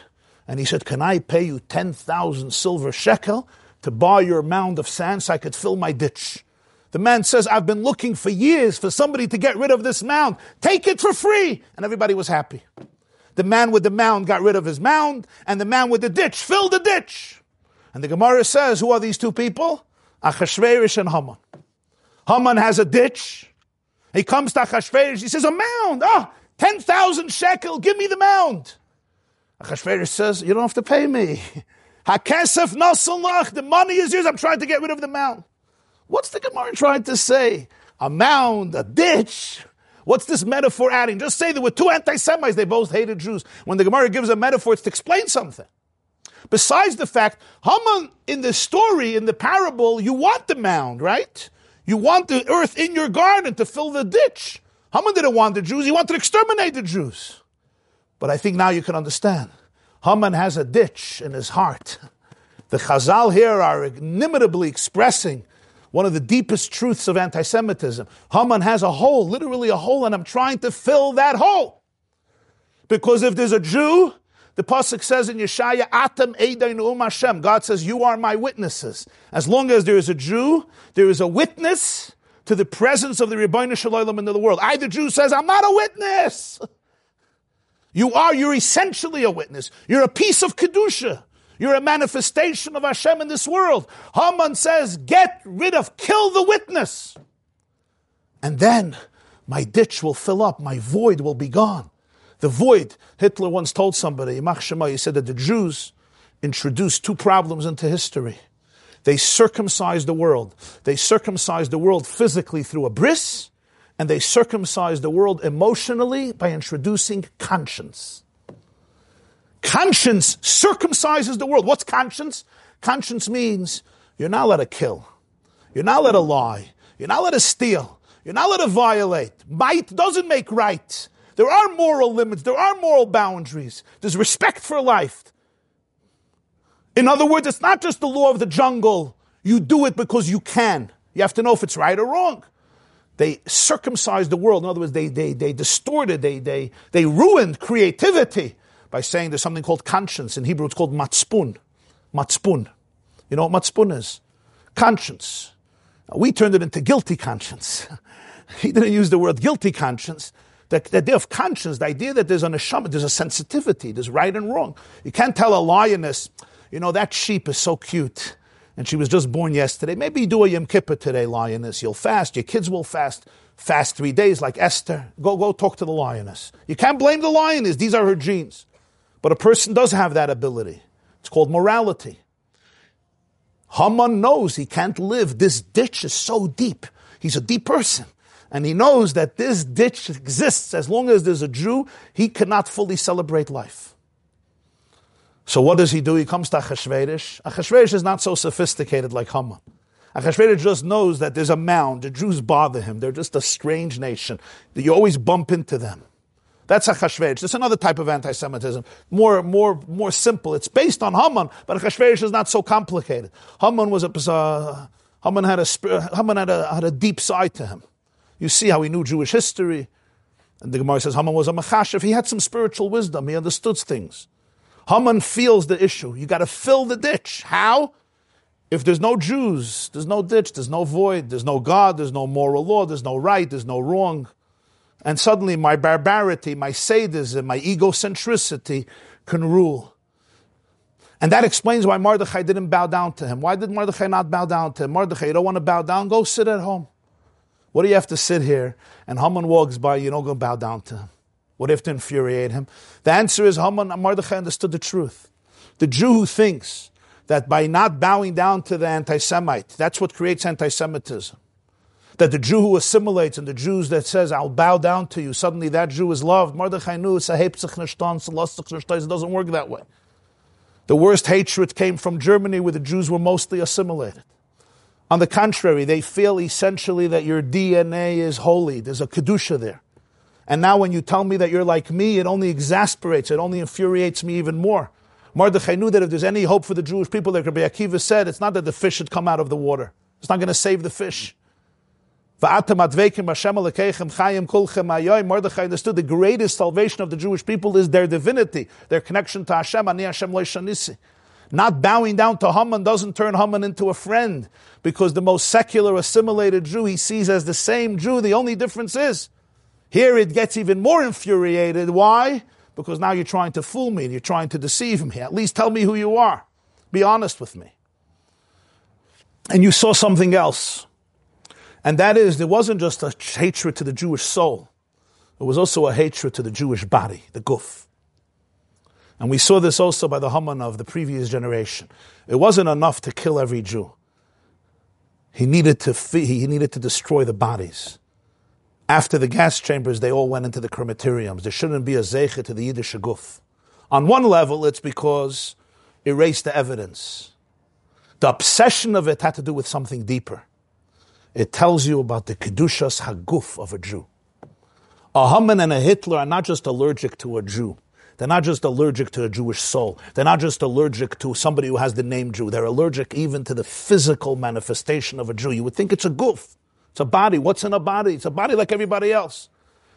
And he said, Can I pay you 10,000 silver shekel to buy your mound of sand so I could fill my ditch? The man says, I've been looking for years for somebody to get rid of this mound. Take it for free. And everybody was happy. The man with the mound got rid of his mound, and the man with the ditch filled the ditch. And the Gemara says, who are these two people? Achashverosh and Haman. Haman has a ditch. He comes to Achashverosh. He says, a mound. Ah, 10,000 shekel. Give me the mound. Achashverosh says, you don't have to pay me. Hakesef nasalach. The money is yours. I'm trying to get rid of the mound. What's the Gemara trying to say? A mound, a ditch. What's this metaphor adding? Just say there were two anti-Semites. They both hated Jews. When the Gemara gives a metaphor, it's to explain something. Besides the fact, Haman in the story, in the parable, you want the mound, right? You want the earth in your garden to fill the ditch. Haman didn't want the Jews, he wanted to exterminate the Jews. But I think now you can understand. Haman has a ditch in his heart. The Chazal here are inimitably expressing one of the deepest truths of anti Semitism. Haman has a hole, literally a hole, and I'm trying to fill that hole. Because if there's a Jew the pasuk says in Yeshaya, "Atam Eidainu um Hashem." God says, "You are my witnesses." As long as there is a Jew, there is a witness to the presence of the Ribbono Shel Olam in the world. I, the Jew, says, "I'm not a witness." You are. You're essentially a witness. You're a piece of kedusha. You're a manifestation of Hashem in this world. Haman says, "Get rid of, kill the witness," and then my ditch will fill up. My void will be gone. The void, Hitler once told somebody, he said that the Jews introduced two problems into history. They circumcised the world. They circumcised the world physically through a bris, and they circumcised the world emotionally by introducing conscience. Conscience circumcises the world. What's conscience? Conscience means you're not allowed to kill. You're not allowed to lie. You're not allowed to steal. You're not allowed to violate. Might doesn't make right. There are moral limits, there are moral boundaries, there's respect for life. In other words, it's not just the law of the jungle. You do it because you can. You have to know if it's right or wrong. They circumcised the world. In other words, they, they, they distorted, they, they, they ruined creativity by saying there's something called conscience. In Hebrew, it's called matspun. Matspun. You know what matspun is? Conscience. Now, we turned it into guilty conscience. he didn't use the word guilty conscience. The, the idea of conscience, the idea that there's an neshama, there's a sensitivity, there's right and wrong. You can't tell a lioness, you know, that sheep is so cute, and she was just born yesterday. Maybe you do a Yom Kippur today, lioness. You'll fast, your kids will fast, fast three days like Esther. Go, go talk to the lioness. You can't blame the lioness, these are her genes. But a person does have that ability. It's called morality. Haman knows he can't live. This ditch is so deep. He's a deep person and he knows that this ditch exists as long as there's a Jew, he cannot fully celebrate life. So what does he do? He comes to Achashverosh. Achashverosh is not so sophisticated like Haman. Achashverosh just knows that there's a mound. The Jews bother him. They're just a strange nation. You always bump into them. That's Achashverosh. That's another type of anti-Semitism. More, more, more simple. It's based on Haman, but Achashverosh is not so complicated. Haman was a, uh, Haman had a, Haman had a, had a deep side to him. You see how he knew Jewish history. And the Gemara says Haman was a machashev. He had some spiritual wisdom. He understood things. Haman feels the issue. You got to fill the ditch. How? If there's no Jews, there's no ditch, there's no void, there's no God, there's no moral law, there's no right, there's no wrong. And suddenly my barbarity, my sadism, my egocentricity can rule. And that explains why Mordechai didn't bow down to him. Why did Mordechai not bow down to him? Mordechai, you don't want to bow down? Go sit at home. What do you have to sit here and Haman walks by, you don't go bow down to him? What if to infuriate him? The answer is Haman Mordechai understood the truth. The Jew who thinks that by not bowing down to the anti Semite, that's what creates anti Semitism. That the Jew who assimilates and the Jews that says, I'll bow down to you, suddenly that Jew is loved. Mordechai knew it doesn't work that way. The worst hatred came from Germany where the Jews were mostly assimilated. On the contrary, they feel essentially that your DNA is holy. There's a Kedusha there. And now when you tell me that you're like me, it only exasperates, it only infuriates me even more. Mordechai knew that if there's any hope for the Jewish people, like Rabbi Akiva said, it's not that the fish should come out of the water. It's not going to save the fish. Mordechai understood the greatest salvation of the Jewish people is their divinity, their connection to Hashem. Ani Hashem Shanisi. Not bowing down to Haman doesn't turn Haman into a friend because the most secular, assimilated Jew he sees as the same Jew. The only difference is here it gets even more infuriated. Why? Because now you're trying to fool me, and you're trying to deceive me. At least tell me who you are. Be honest with me. And you saw something else. And that is, there wasn't just a hatred to the Jewish soul, it was also a hatred to the Jewish body, the guf. And we saw this also by the Haman of the previous generation. It wasn't enough to kill every Jew. He needed to, he needed to destroy the bodies. After the gas chambers, they all went into the crematoriums. There shouldn't be a zeicha to the Yiddish guf. On one level, it's because erase the evidence. The obsession of it had to do with something deeper. It tells you about the kedushas haguf of a Jew. A Haman and a Hitler are not just allergic to a Jew. They're not just allergic to a Jewish soul. They're not just allergic to somebody who has the name Jew. They're allergic even to the physical manifestation of a Jew. You would think it's a guf. It's a body. What's in a body? It's a body like everybody else.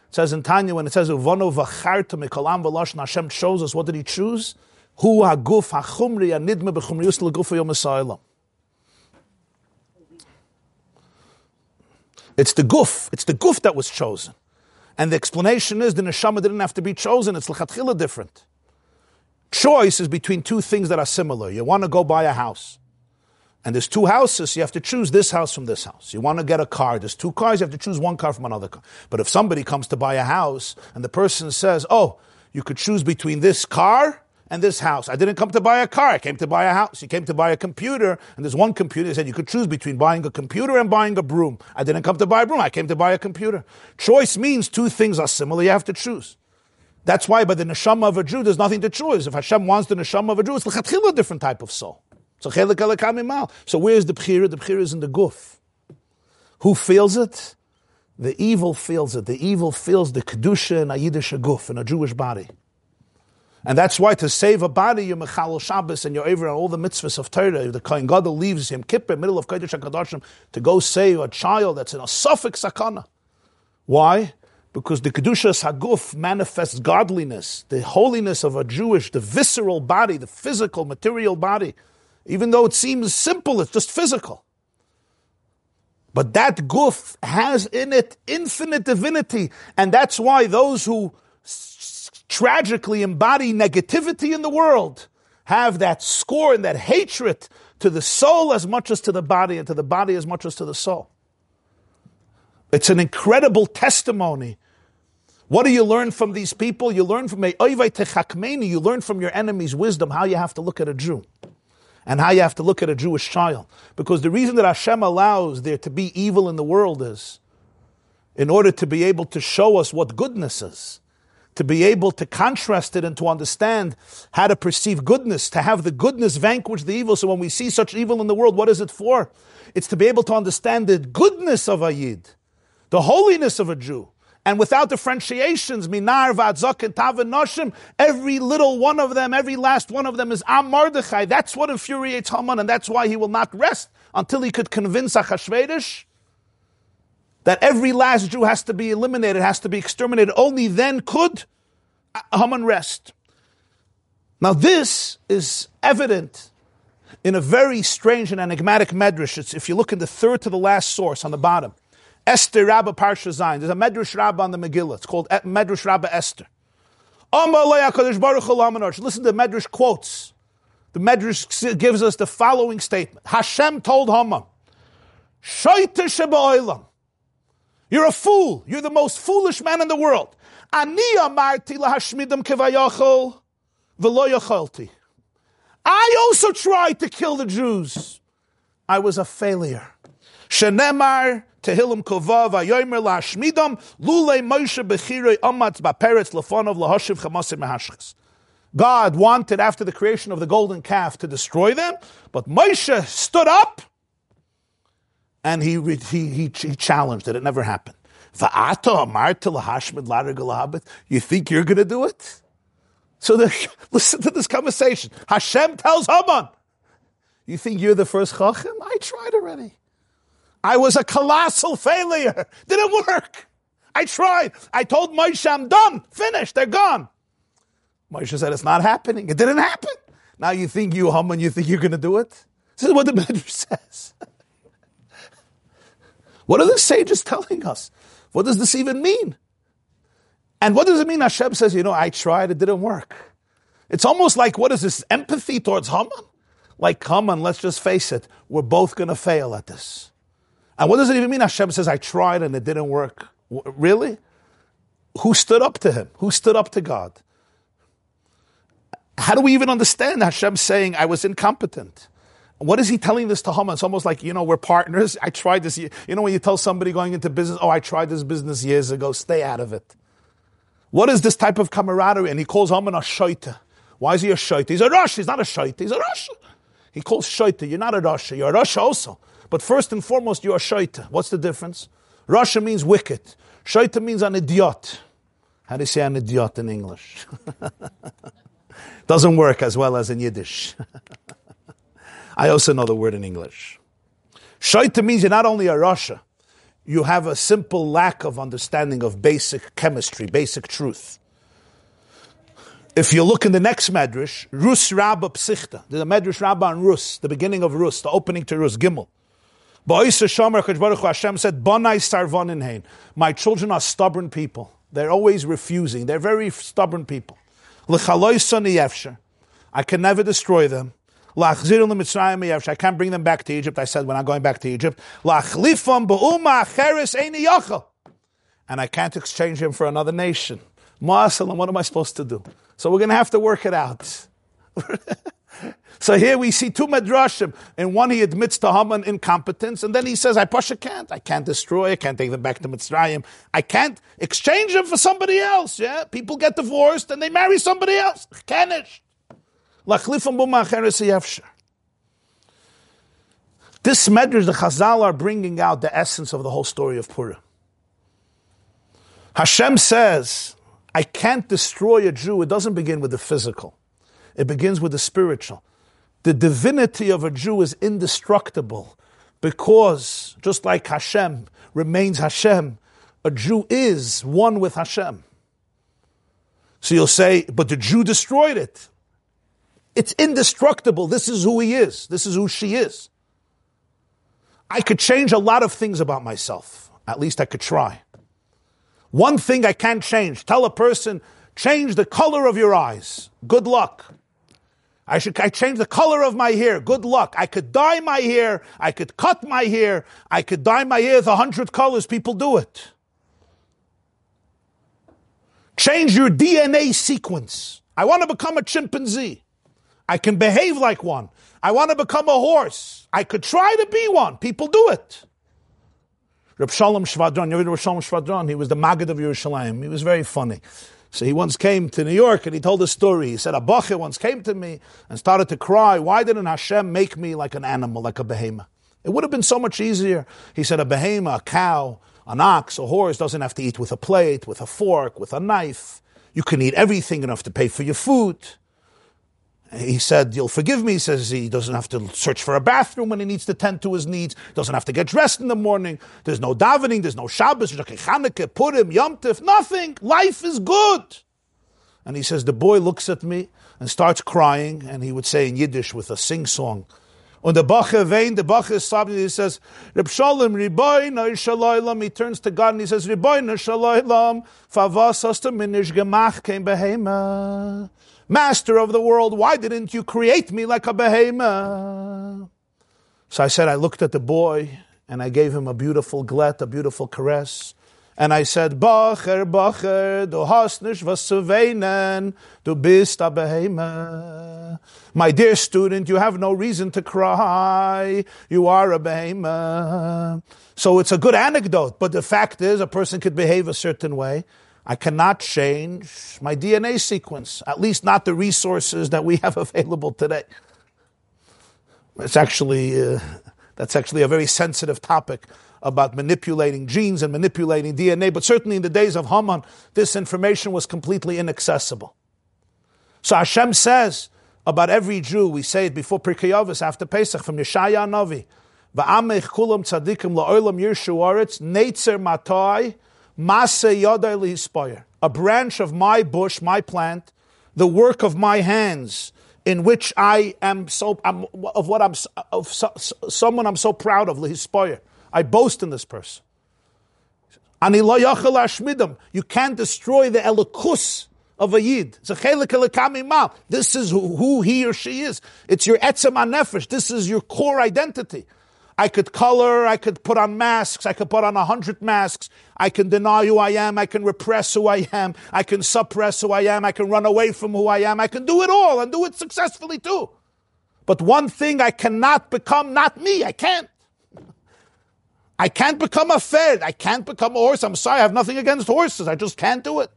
It says in Tanya when it says Uvano v'charta mikolam v'losh Hashem shows us what did He choose? Hu haguf hachumri anidme b'chumrius l'guf yom It's the guf. It's the guf that was chosen. And the explanation is the neshama didn't have to be chosen. It's l'chatchila different. Choice is between two things that are similar. You want to go buy a house. And there's two houses, you have to choose this house from this house. You want to get a car, there's two cars, you have to choose one car from another car. But if somebody comes to buy a house and the person says, Oh, you could choose between this car and this house. I didn't come to buy a car, I came to buy a house. You came to buy a computer, and there's one computer. They said you could choose between buying a computer and buying a broom. I didn't come to buy a broom, I came to buy a computer. Choice means two things are similar, you have to choose. That's why by the neshama of a Jew, there's nothing to choose. If Hashem wants the neshama of a Jew, it's a different type of soul. So where's the bchira? The bchira is in the guf. Who feels it? The evil feels it. The evil feels the kedusha in a Yiddish guf, in a Jewish body. And that's why to save a body, you're Mechal Shabbos and you're over on all the mitzvahs of Torah. The Kohen Gadol leaves Yom Kippur, middle of Kodesh HaKadoshim, to go save a child that's in a safek sakana. Why? Because the Kedushas Haguf manifests godliness, the holiness of a Jewish, the visceral body, the physical, material body. Even though it seems simple, it's just physical. But that guf has in it infinite divinity. And that's why those who tragically embody negativity in the world have that scorn, that hatred to the soul as much as to the body, and to the body as much as to the soul. It's an incredible testimony. What do you learn from these people? You learn from a you learn from your enemy's wisdom how you have to look at a Jew and how you have to look at a Jewish child. Because the reason that Hashem allows there to be evil in the world is in order to be able to show us what goodness is, to be able to contrast it and to understand how to perceive goodness, to have the goodness vanquish the evil. So when we see such evil in the world, what is it for? It's to be able to understand the goodness of a Yid, the holiness of a Jew and without differentiations, minar v'adzak and tavin noshim, every little one of them, every last one of them is Am Mordechai. That's what infuriates Haman, and that's why he will not rest until he could convince Achashverosh that every last Jew has to be eliminated, has to be exterminated. Only then could Haman rest. Now, this is evident in a very strange and enigmatic medrash. It's, if you look in the third to the last source on the bottom, Esther Rabba Parsha Zayin. There's a Medrash Rabba on the Megillah. It's called Medrash Rabba Esther. Listen to the Medrash quotes. The Medrash gives us the following statement. Hashem told Haman, You're a fool. You're the most foolish man in the world. I also tried to kill the Jews. I was a failure. Shenemar Tehillim Kovav Ayomer Lashmidam Lule Moshe Bechirei Amatz Baperetz Lafonov Lahoshiv Chamasim Mehashchas. God wanted after the creation of the golden calf to destroy them, but Moshe stood up and he, he, he, he challenged it. It never happened. You think you're going to do it? So the, listen to this conversation. Hashem tells Haman, you think you're the first chacham? I tried already. I was a colossal failure. Didn't work. I tried. I told Moshe, I'm done. Finished. They're gone. Moshe said, it's not happening. It didn't happen. Now you think you hum and you think you're going to do it? This is what the Medrash says. What are the sages telling us? What does this even mean? And what does it mean? Hashem says, you know, I tried, it didn't work. It's almost like, what is this, empathy towards Haman? Like, come on, let's just face it. We're both going to fail at this. And what does it even mean? Hashem says, I tried and it didn't work. Really? Who stood up to him? Who stood up to God? How do we even understand Hashem saying, I was incompetent? What is he telling this to Haman? It's almost like, you know, we're partners. I tried this. You know, when you tell somebody going into business, oh, I tried this business years ago, stay out of it. What is this type of camaraderie? And he calls Haman a shaita. Why is he a shaita? He's a Rosh. He's not a shaita. He's a Rosh. He calls shaita. You're not a Rosh. You're a Rosh also. But first and foremost, you're a shaita. What's the difference? Rasha means wicked. Shaita means an idiot. How do you say an idiot in English? Doesn't work as well as in Yiddish. I also know the word in English. Shaita means you're not only a Rasha, you have a simple lack of understanding of basic chemistry, basic truth. If you look in the next medrash, Rus Rabba Psichta, the medrash Rabba on Rus, the beginning of Rus, the opening to Rus, Gimel. Hashem said, My children are stubborn people. They're always refusing. They're very stubborn people. I can never destroy them. I can't bring them back to Egypt. I said, when I'm going back to Egypt. And I can't exchange him for another nation. what am I supposed to do? So we're going to have to work it out. so here we see two medrashim. In one, he admits to Haman incompetence, and then he says, I pasha can't. I can't destroy. I can't take them back to Mitzrayim. I can't exchange them for somebody else. Yeah, People get divorced and they marry somebody else. Kanish. This medrash, the Chazal are bringing out the essence of the whole story of Purim. Hashem says, I can't destroy a Jew. It doesn't begin with the physical. It begins with the spiritual. The divinity of a Jew is indestructible because, just like Hashem remains Hashem, a Jew is one with Hashem. So you'll say, but the Jew destroyed it. It's indestructible. This is who he is. This is who she is. I could change a lot of things about myself. At least I could try. One thing I can't change. Tell a person, change the color of your eyes. Good luck. I should I change the color of my hair. Good luck. I could dye my hair. I could cut my hair. I could dye my hair with a hundred colors. People do it. Change your DNA sequence. I want to become a chimpanzee. I can behave like one. I want to become a horse. I could try to be one. People do it. Reb Shalom Shvadron, you Shalom Shvadron? He was the Maggid of Yerushalayim. He was very funny. So he once came to New York and he told a story. He said, a once came to me and started to cry. Why didn't Hashem make me like an animal, like a behemoth? It would have been so much easier. He said, a behemoth, a cow, an ox, a horse doesn't have to eat with a plate, with a fork, with a knife. You can eat everything enough to pay for your food. He said, You'll forgive me. He says he doesn't have to search for a bathroom when he needs to tend to his needs, doesn't have to get dressed in the morning. There's no davening, there's no Shabbos, there's no Purim, Yom Tif, nothing. Life is good. And he says, The boy looks at me and starts crying, and he would say in Yiddish with a sing song. Und the Bache vein, the Bache is sobbing, he says, Reb Shalom, Riboy, no He turns to God and he says, Ribbono Shel Olam, Favas hast minish gemach kein behema. Master of the world, why didn't you create me like a behemoth? So I said, I looked at the boy and I gave him a beautiful glet, a beautiful caress. And I said, Bacher, Bacher, du hast nicht was zu weinen, du bist a behemoth. My dear student, you have no reason to cry, you are a behemoth. So it's a good anecdote, but the fact is a person could behave a certain way I cannot change my DNA sequence, at least not the resources that we have available today. It's actually, uh, that's actually a very sensitive topic about manipulating genes and manipulating DNA, but certainly in the days of Haman, this information was completely inaccessible. So Hashem says about every Jew, we say it before Pirkei after Pesach, from Yeshaya Navi, Va'amech kulam tzadikim la'olam yirshu aretz, netzer matai, a branch of my bush, my plant, the work of my hands, in which I am so I'm, of what I'm of so, someone I'm so proud of. Lihispoyer. I boast in this person. You can't destroy the elikus of a Yid. This is who, who he or she is. It's your etzem nefesh. This is your core identity. I could color, I could put on masks, I could put on a hundred masks, I can deny who I am, I can repress who I am, I can suppress who I am, I can run away from who I am, I can do it all and do it successfully too. But one thing I cannot become not me, I can't. I can't become a fed, I can't become a horse. I'm sorry, I have nothing against horses, I just can't do it.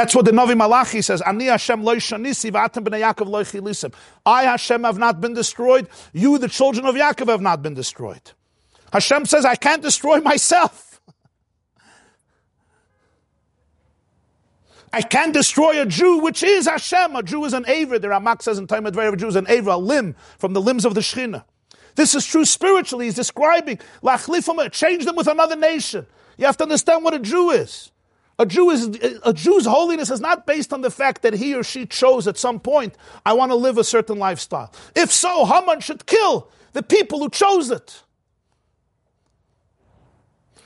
That's what the Navi Malachi says. Ani Hashem Yaakov. I Hashem have not been destroyed. You, the children of Yaakov, have not been destroyed. Hashem says, I can't destroy myself. I can't destroy a Jew, which is Hashem. A Jew is an Aver. The Ramak says in time at a Jew is an Aver, a limb from the limbs of the Shechina. This is true spiritually. He's describing, change them with another nation. You have to understand what a Jew is. A Jew is a Jew's holiness is not based on the fact that he or she chose at some point, I want to live a certain lifestyle. If so, Haman should kill the people who chose it.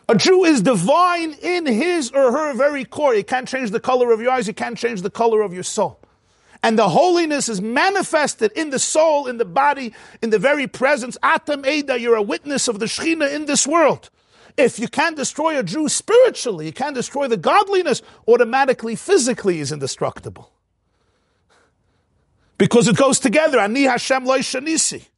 A Jew is divine in his or her very core. You can't change the color of your eyes, you can't change the color of your soul. And the holiness is manifested in the soul, in the body, in the very presence. Atam Eda, you're a witness of the Shekhinah in this world. If you can't destroy a Jew spiritually, you can't destroy the godliness, automatically, physically is indestructible. Because it goes together. Ani Hashem loy shanisi.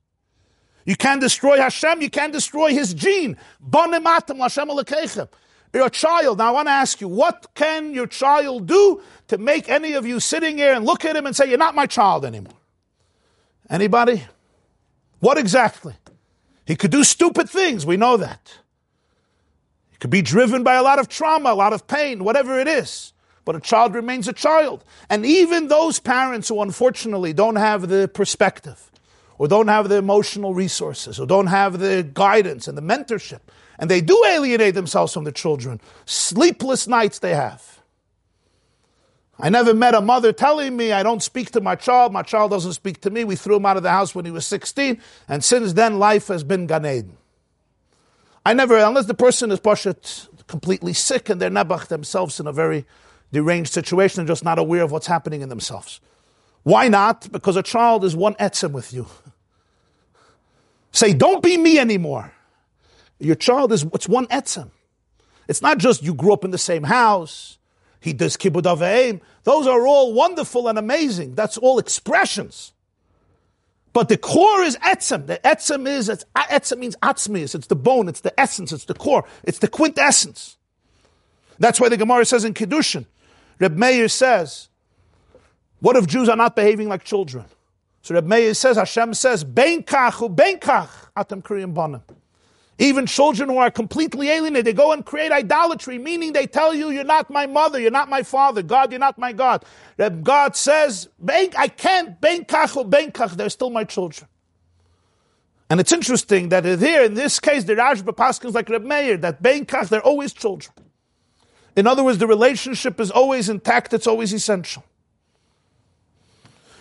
You can't destroy Hashem, you can't destroy his gene. Bonematem Hashem You're a child. Now I want to ask you, what can your child do to make any of you sitting here and look at him and say, You're not my child anymore? Anybody? What exactly? He could do stupid things, we know that. It could be driven by a lot of trauma, a lot of pain, whatever it is. But a child remains a child. And even those parents who unfortunately don't have the perspective, or don't have the emotional resources, or don't have the guidance and the mentorship, and they do alienate themselves from the children, sleepless nights they have. I never met a mother telling me I don't speak to my child, my child doesn't speak to me. We threw him out of the house when he was 16, and since then life has been Gan Eden. I never, unless the person is poshet completely sick and they're nabach themselves in a very deranged situation and just not aware of what's happening in themselves. Why not? Because a child is one etzem with you. Say, don't be me anymore. Your child is it's one etzem. It's not just you grew up in the same house. He does kibbud aveim. Those are all wonderful and amazing. That's all expressions. But the core is etzem. The etzem is, it's, etzem means atzmius. It's the bone, it's the essence, it's the core, it's the quintessence. That's why the Gemara says in Kiddushin, Reb Meir says, what if Jews are not behaving like children? So Reb Meir says, Hashem says, Ben kach ben kach atam kriyim banim. Even children who are completely alienated, they go and create idolatry, meaning they tell you, you're not my mother, you're not my father, God, you're not my God. God says, I can't, ben kach ben kach, they're still my children. And it's interesting that here, in this case, the Rashba Paskins like Reb Meir, that ben kach, they're always children. In other words, the relationship is always intact, it's always essential.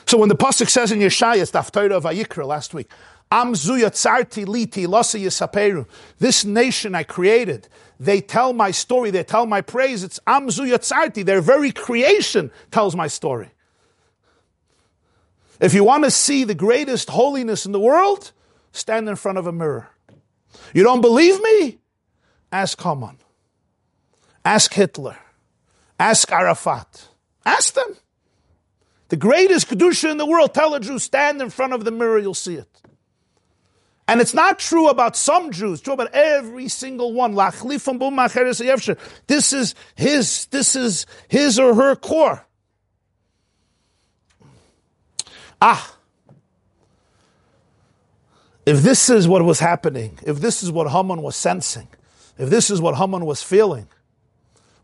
So when the Pasuk says in Yeshaya, it's the of Vayikra last week, this nation I created, they tell my story, they tell my praise. It's Amzu Their very creation tells my story. If you want to see the greatest holiness in the world, stand in front of a mirror. You don't believe me? Ask Haman. Ask Hitler. Ask Arafat. Ask them. The greatest Kedusha in the world, tell a Jew, stand in front of the mirror, you'll see it. And it's not true about some Jews, true about every single one. This is his, this is his or her core. Ah. If this is what was happening, if this is what Haman was sensing, if this is what Haman was feeling,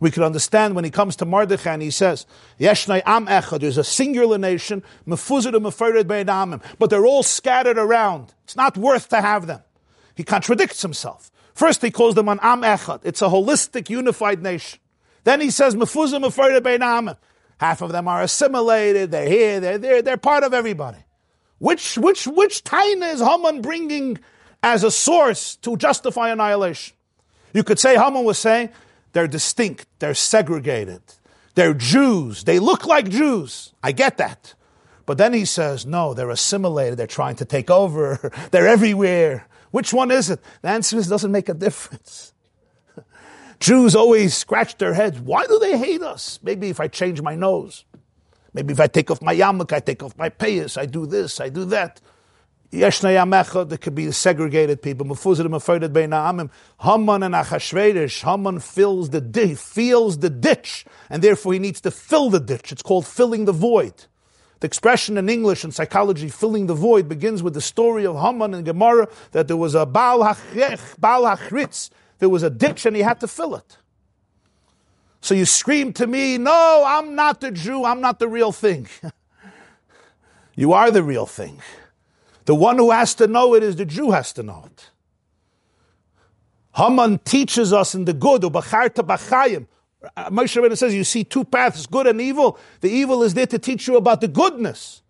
we can understand when he comes to Mordechai and he says, Yeshnai am echad, there's a singular nation, but they're all scattered around. It's not worth to have them. He contradicts himself. First he calls them an am echad. It's a holistic, unified nation. Then he says, Half of them are assimilated, they're here, they're there, they're part of everybody. Which, which, which taina is Haman bringing as a source to justify annihilation? You could say Haman was saying, they're distinct, they're segregated, they're Jews, they look like Jews. I get that. But then he says, no, they're assimilated, they're trying to take over, they're everywhere. Which one is it? The answer is doesn't make a difference. Jews always scratch their heads. Why do they hate us? Maybe if I change my nose. Maybe if I take off my yarmulke, I take off my payas, I do this, I do that. Yeshna Yamecha, there could be segregated people. Mefuzidim afraid bein Haman and Achashverosh. Haman fills the ditch, feels the ditch, and therefore he needs to fill the ditch. It's called filling the void. The expression in English and psychology, filling the void, begins with the story of Haman and Gemara that there was a Baal Hachrech, Baal Hachritz. There was a ditch and he had to fill it. So you scream to me, no, I'm not the Jew, I'm not the real thing. you are the real thing. The one who has to know it is the Jew has to know it. Haman teaches us in the good, Ubacharta Bachayim. Uh, Moshe Rabbeinu says, you see two paths, good and evil. The evil is there to teach you about the goodness,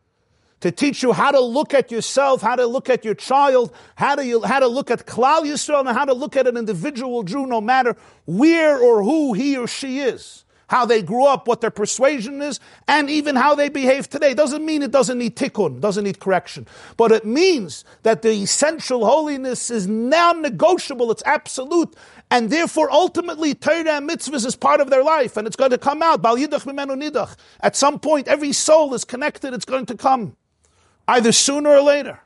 to teach you how to look at yourself, how to look at your child, how to, you, how to look at Klal Yisrael, and how to look at an individual Jew, no matter where or who he or she is how they grew up, what their persuasion is, and even how they behave today. Doesn't mean it doesn't need tikkun, doesn't need correction. But it means that the essential holiness is non-negotiable, it's absolute, and therefore ultimately Torah and mitzvahs is part of their life, and it's going to come out. At some point, every soul is connected, it's going to come. Either sooner or later.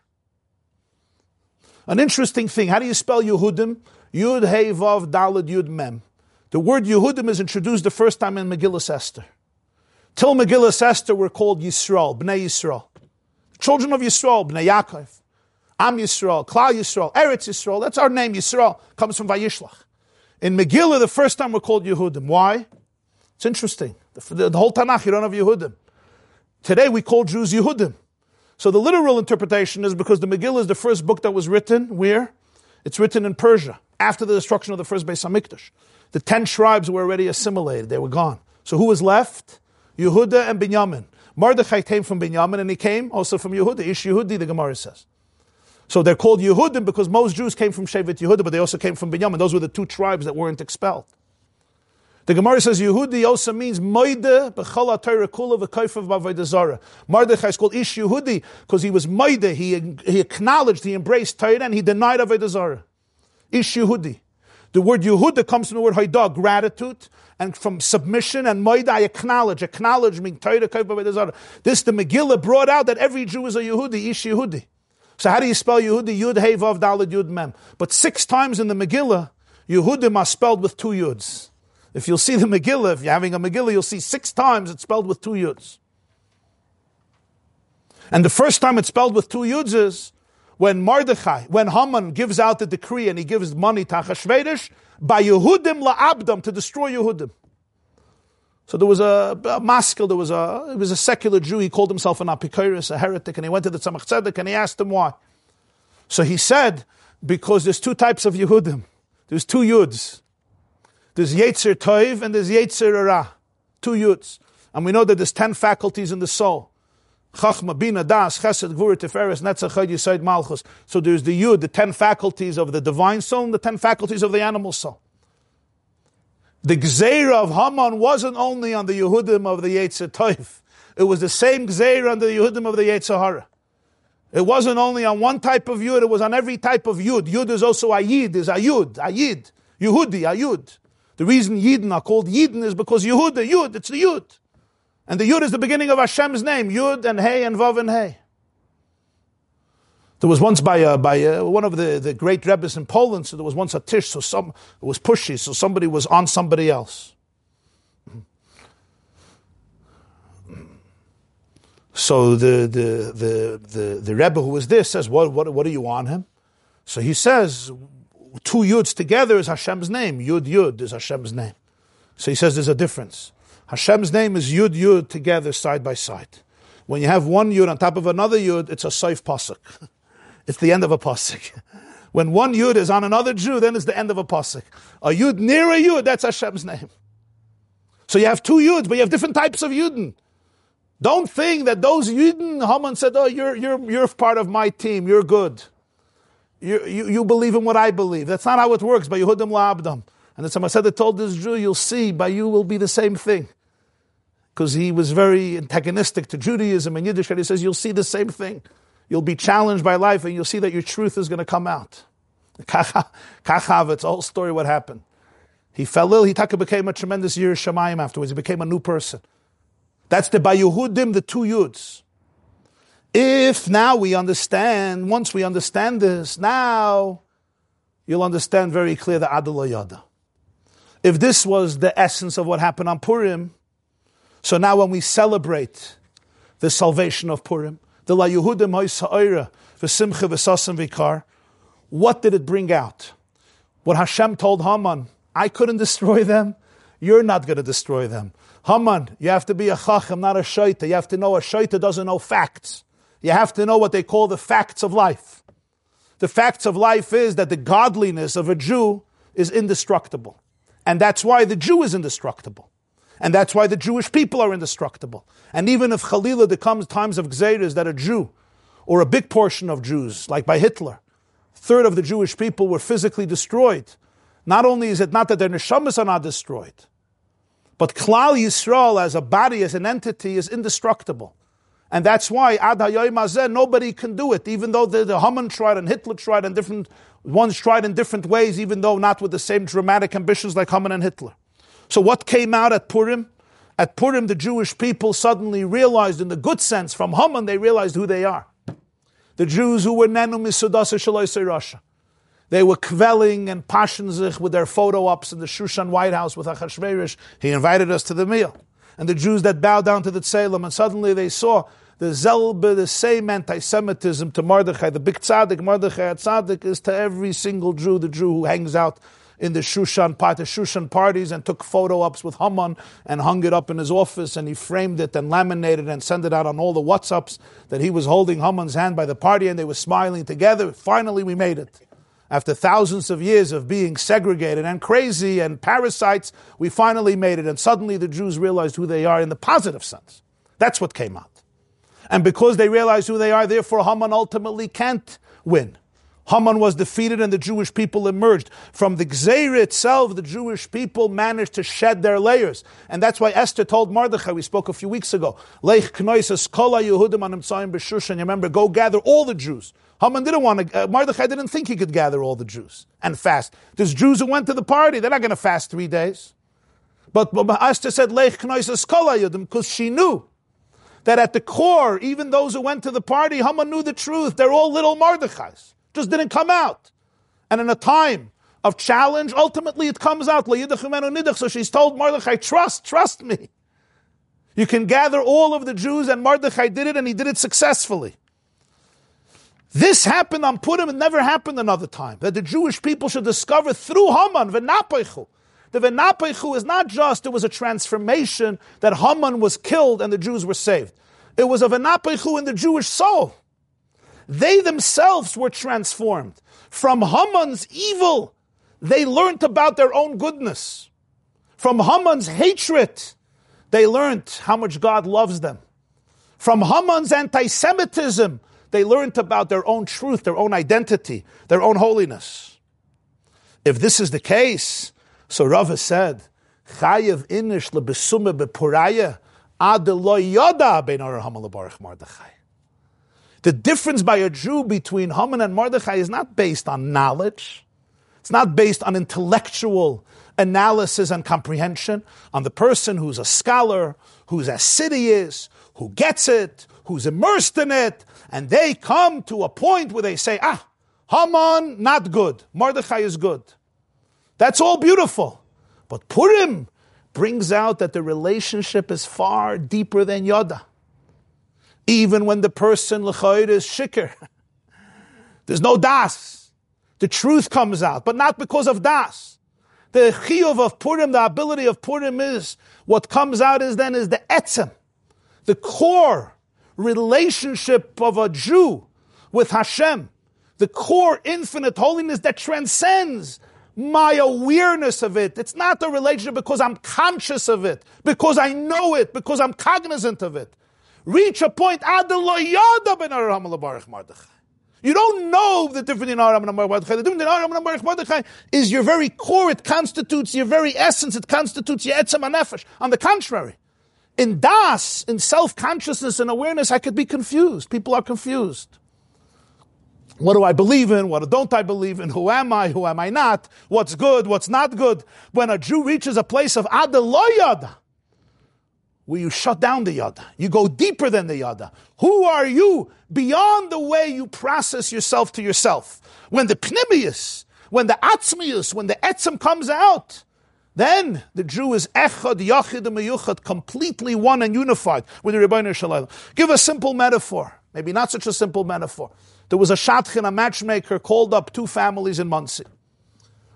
An interesting thing, how do you spell Yehudim? Yud Hey Vav Dalad Yud Mem. The word Yehudim is introduced the first time in Megillah Esther. Till Megillah Esther were called Yisrael, Bnei Yisrael. Children of Yisrael, Bnei Yaakov. Am Yisrael, Klal Yisrael, Eretz Yisrael. That's our name, Yisrael. Comes from Vayishlach. In Megillah, the first time we're called Yehudim. Why? It's interesting. The, the, the whole Tanakh, you don't have Yehudim. Today we call Jews Yehudim. So the literal interpretation is because the Megillah is the first book that was written where? It's written in Persia after the destruction of the first Beis Hamikdash. The ten tribes were already assimilated, they were gone. So who was left? Yehuda and Binyamin. Mordechai came from Binyamin and he came also from Yehuda. Ish Yehudi, the Gemara says. So they're called Yehudim because most Jews came from Shevet Yehuda, but they also came from Binyamin. Those were the two tribes that weren't expelled. The Gemara says Yehudi also means Moide b'chol Torah kula v'koifav b'avodah Mordechai is called Ish Yehudi because he was Moide. He, he acknowledged, he embraced Torah, and he denied avodah Ish Yehudi. The word Yehuda comes from the word Haidah, gratitude, and from submission and Moida, I acknowledge, acknowledge meaning Torah, This, the Megillah brought out that every Jew is a Yehudi, Ish Yehudi. So how do you spell Yehudi? Yud, Hey, Vav, Dalad, Yud, Mem. But six times in the Megillah, Yehudim are spelled with two Yuds. If you'll see the Megillah, if you're having a Megillah, you'll see six times it's spelled with two Yuds. And the first time it's spelled with two Yuds is when Mordechai, when Haman gives out the decree and he gives money to Achashverosh, by Yehudim la'abdam, to destroy Yehudim. So there was a, a there was a, it was a secular Jew, he called himself an apikoris, a heretic, and he went to the Tzemach Tzedek and he asked him why. So he said, because there's two types of Yehudim. There's two Yuds. There's Yetzer Toiv and there's Yetzer Ra. Two Yuds. And we know that there's ten faculties in the soul. Chachma, Bina, Das, Chesed, Gvur, Tiferes, Netzach, Chod, Yisoid, Malchus. So there's the Yud, the ten faculties of the divine soul, and the ten faculties of the animal soul. The Gzeira of Haman wasn't only on the Yehudim of the Yetzer Toif. It was the same Gzeira on the Yehudim of the Yetzer Hara. It wasn't only on one type of Yud, it was on every type of Yud. Yud is also Ayid, is Ayud, Ayid. Yehudi, Ayud. The reason Yidden are called Yidden is because Yehuda, Yud, it's the Yud. And the Yud is the beginning of Hashem's name, Yud and Hey and Vav and Hey. There was once by, uh, by uh, one of the, the great rebbes in Poland, so there was once a tish, so some, it was pushy, so somebody was on somebody else. So the, the, the, the, the Rebbe who was there says, what, what, what are you on him? So he says, two Yuds together is Hashem's name. Yud Yud is Hashem's name. So he says there's a difference. Hashem's name is Yud Yud together side by side. When you have one Yud on top of another Yud, it's a Saif Pasuk. it's the end of a Pasuk. When one Yud is on another Jew, then it's the end of a Pasuk. A Yud near a Yud, that's Hashem's name. So you have two Yuds, but you have different types of Yudin. Don't think that those Yudin, Haman said, oh, you're, you're, you're part of my team, you're good. You, you, you believe in what I believe. That's not how it works by Yehudim La'abdam. And the Tzemach told this Jew, you'll see, by you will be the same thing. Because he was very antagonistic to Judaism and Yiddishkeit. He says, you'll see the same thing. You'll be challenged by life and you'll see that your truth is going to come out. Kachav, it's a whole story what happened. He fell ill, he became a tremendous Yir Shemayim afterwards. He became a new person. That's the Bayuhudim, the two Yuds. If now we understand, once we understand this, now you'll understand very clear the Adul. If this was the essence of what happened on Purim, so now when we celebrate the salvation of Purim, the La Yehudim Hoysa'ira, V'simcha V'sasam Vikar, what did it bring out? What Hashem told Haman, I couldn't destroy them, you're not going to destroy them. Haman, you have to be a chacham, not a shaita. You have to know a shaita doesn't know facts. You have to know what they call the facts of life. The facts of life is that the godliness of a Jew is indestructible. And that's why the Jew is indestructible. And that's why the Jewish people are indestructible. And even if Khalilah there comes times of Gzeiras that a Jew, or a big portion of Jews, like by Hitler, third of the Jewish people were physically destroyed. Not only is it not that their neshamas are not destroyed, but Klal Yisrael as a body, as an entity, is indestructible. And that's why Ad Hayoim nobody can do it, even though the, the Haman tried and Hitler tried and different ones tried in different ways, even though not with the same dramatic ambitions like Haman and Hitler. So what came out at Purim? At Purim, the Jewish people suddenly realized, in the good sense, from Haman, they realized who they are. The Jews who were Nenu Misudasa Russia. They were kvelling and passionzich with their photo ops in the Shushan White House with Achashverosh. He invited us to the meal. And the Jews that bowed down to the Tselem, and suddenly they saw the Zelbe, the same anti-Semitism to Mordechai, the big tzaddik, Mordechai tzaddik is to every single Jew, the Jew who hangs out in the Shushan part, the Shushan parties, and took photo ops with Haman and hung it up in his office, and he framed it and laminated and sent it out on all the WhatsApps that he was holding Haman's hand by the party, and they were smiling together. Finally, we made it. After thousands of years of being segregated and crazy and parasites, we finally made it. And suddenly the Jews realized who they are in the positive sense. That's what came out. And because they realize who they are, therefore Haman ultimately can't win. Haman was defeated and the Jewish people emerged. From the Gzeir itself, the Jewish people managed to shed their layers. And that's why Esther told Mordechai, we spoke a few weeks ago, Leich Knoises Kola Yehudim B'Shushan. Remember, go gather all the Jews. Haman didn't want to, uh, didn't think he could gather all the Jews and fast. There's Jews who went to the party, they're not going to fast three days. But, but Esther said, Leich Knoises Kola Yehudim, because she knew that at the core, even those who went to the party, Haman knew the truth. They're all little Mordechais just didn't come out. And in a time of challenge, ultimately it comes out. So she's told Mordechai, trust, trust me. You can gather all of the Jews, and Mordechai did it, and he did it successfully. This happened on Purim, it never happened another time. That the Jewish people should discover through Haman, Venapechu. The Venapechu is not just, it was a transformation that Haman was killed and the Jews were saved. It was a Venapechu in the Jewish soul. They themselves were transformed. From Haman's evil, they learned about their own goodness. From Haman's hatred, they learned how much God loves them. From Haman's anti Semitism, they learned about their own truth, their own identity, their own holiness. If this is the case, so Rava said, Chayev inish lebesume bepuraya ad lo yoda ben Mordechai. The difference by a Jew between Haman and Mordechai is not based on knowledge. It's not based on intellectual analysis and comprehension, on the person who's a scholar, who's assiduous, who gets it, who's immersed in it, and they come to a point where they say, ah, Haman, not good. Mordechai is good. That's all beautiful. But Purim brings out that the relationship is far deeper than Yoda even when the person l'chayr is shikr. There's no das. The truth comes out, but not because of das. The chiyuv of Purim, the ability of Purim is, what comes out is then is the etzem, the core relationship of a Jew with Hashem, the core infinite holiness that transcends my awareness of it. It's not a relationship because I'm conscious of it, because I know it, because I'm cognizant of it reach a point, you don't know the difference in Aram and Mordechai. The difference in Aram and Mordechai is your very core. It constitutes your very essence. It constitutes your etzem anefesh. On the contrary, in das, in self-consciousness and awareness, I could be confused. People are confused. What do I believe in? What don't I believe in? Who am I? Who am I not? What's good? What's not good? When a Jew reaches a place of Adaloyada, where you shut down the yada. You go deeper than the yada. Who are you beyond the way you process yourself to yourself? When the pnimius, when the atzmius, when the etzem comes out, then the Jew is echad, yachid, and meyuchad, completely one and unified with the Ribbono Shel Olam. Give a simple metaphor, maybe not such a simple metaphor. There was a shadchan, a matchmaker, called up two families in Monsey.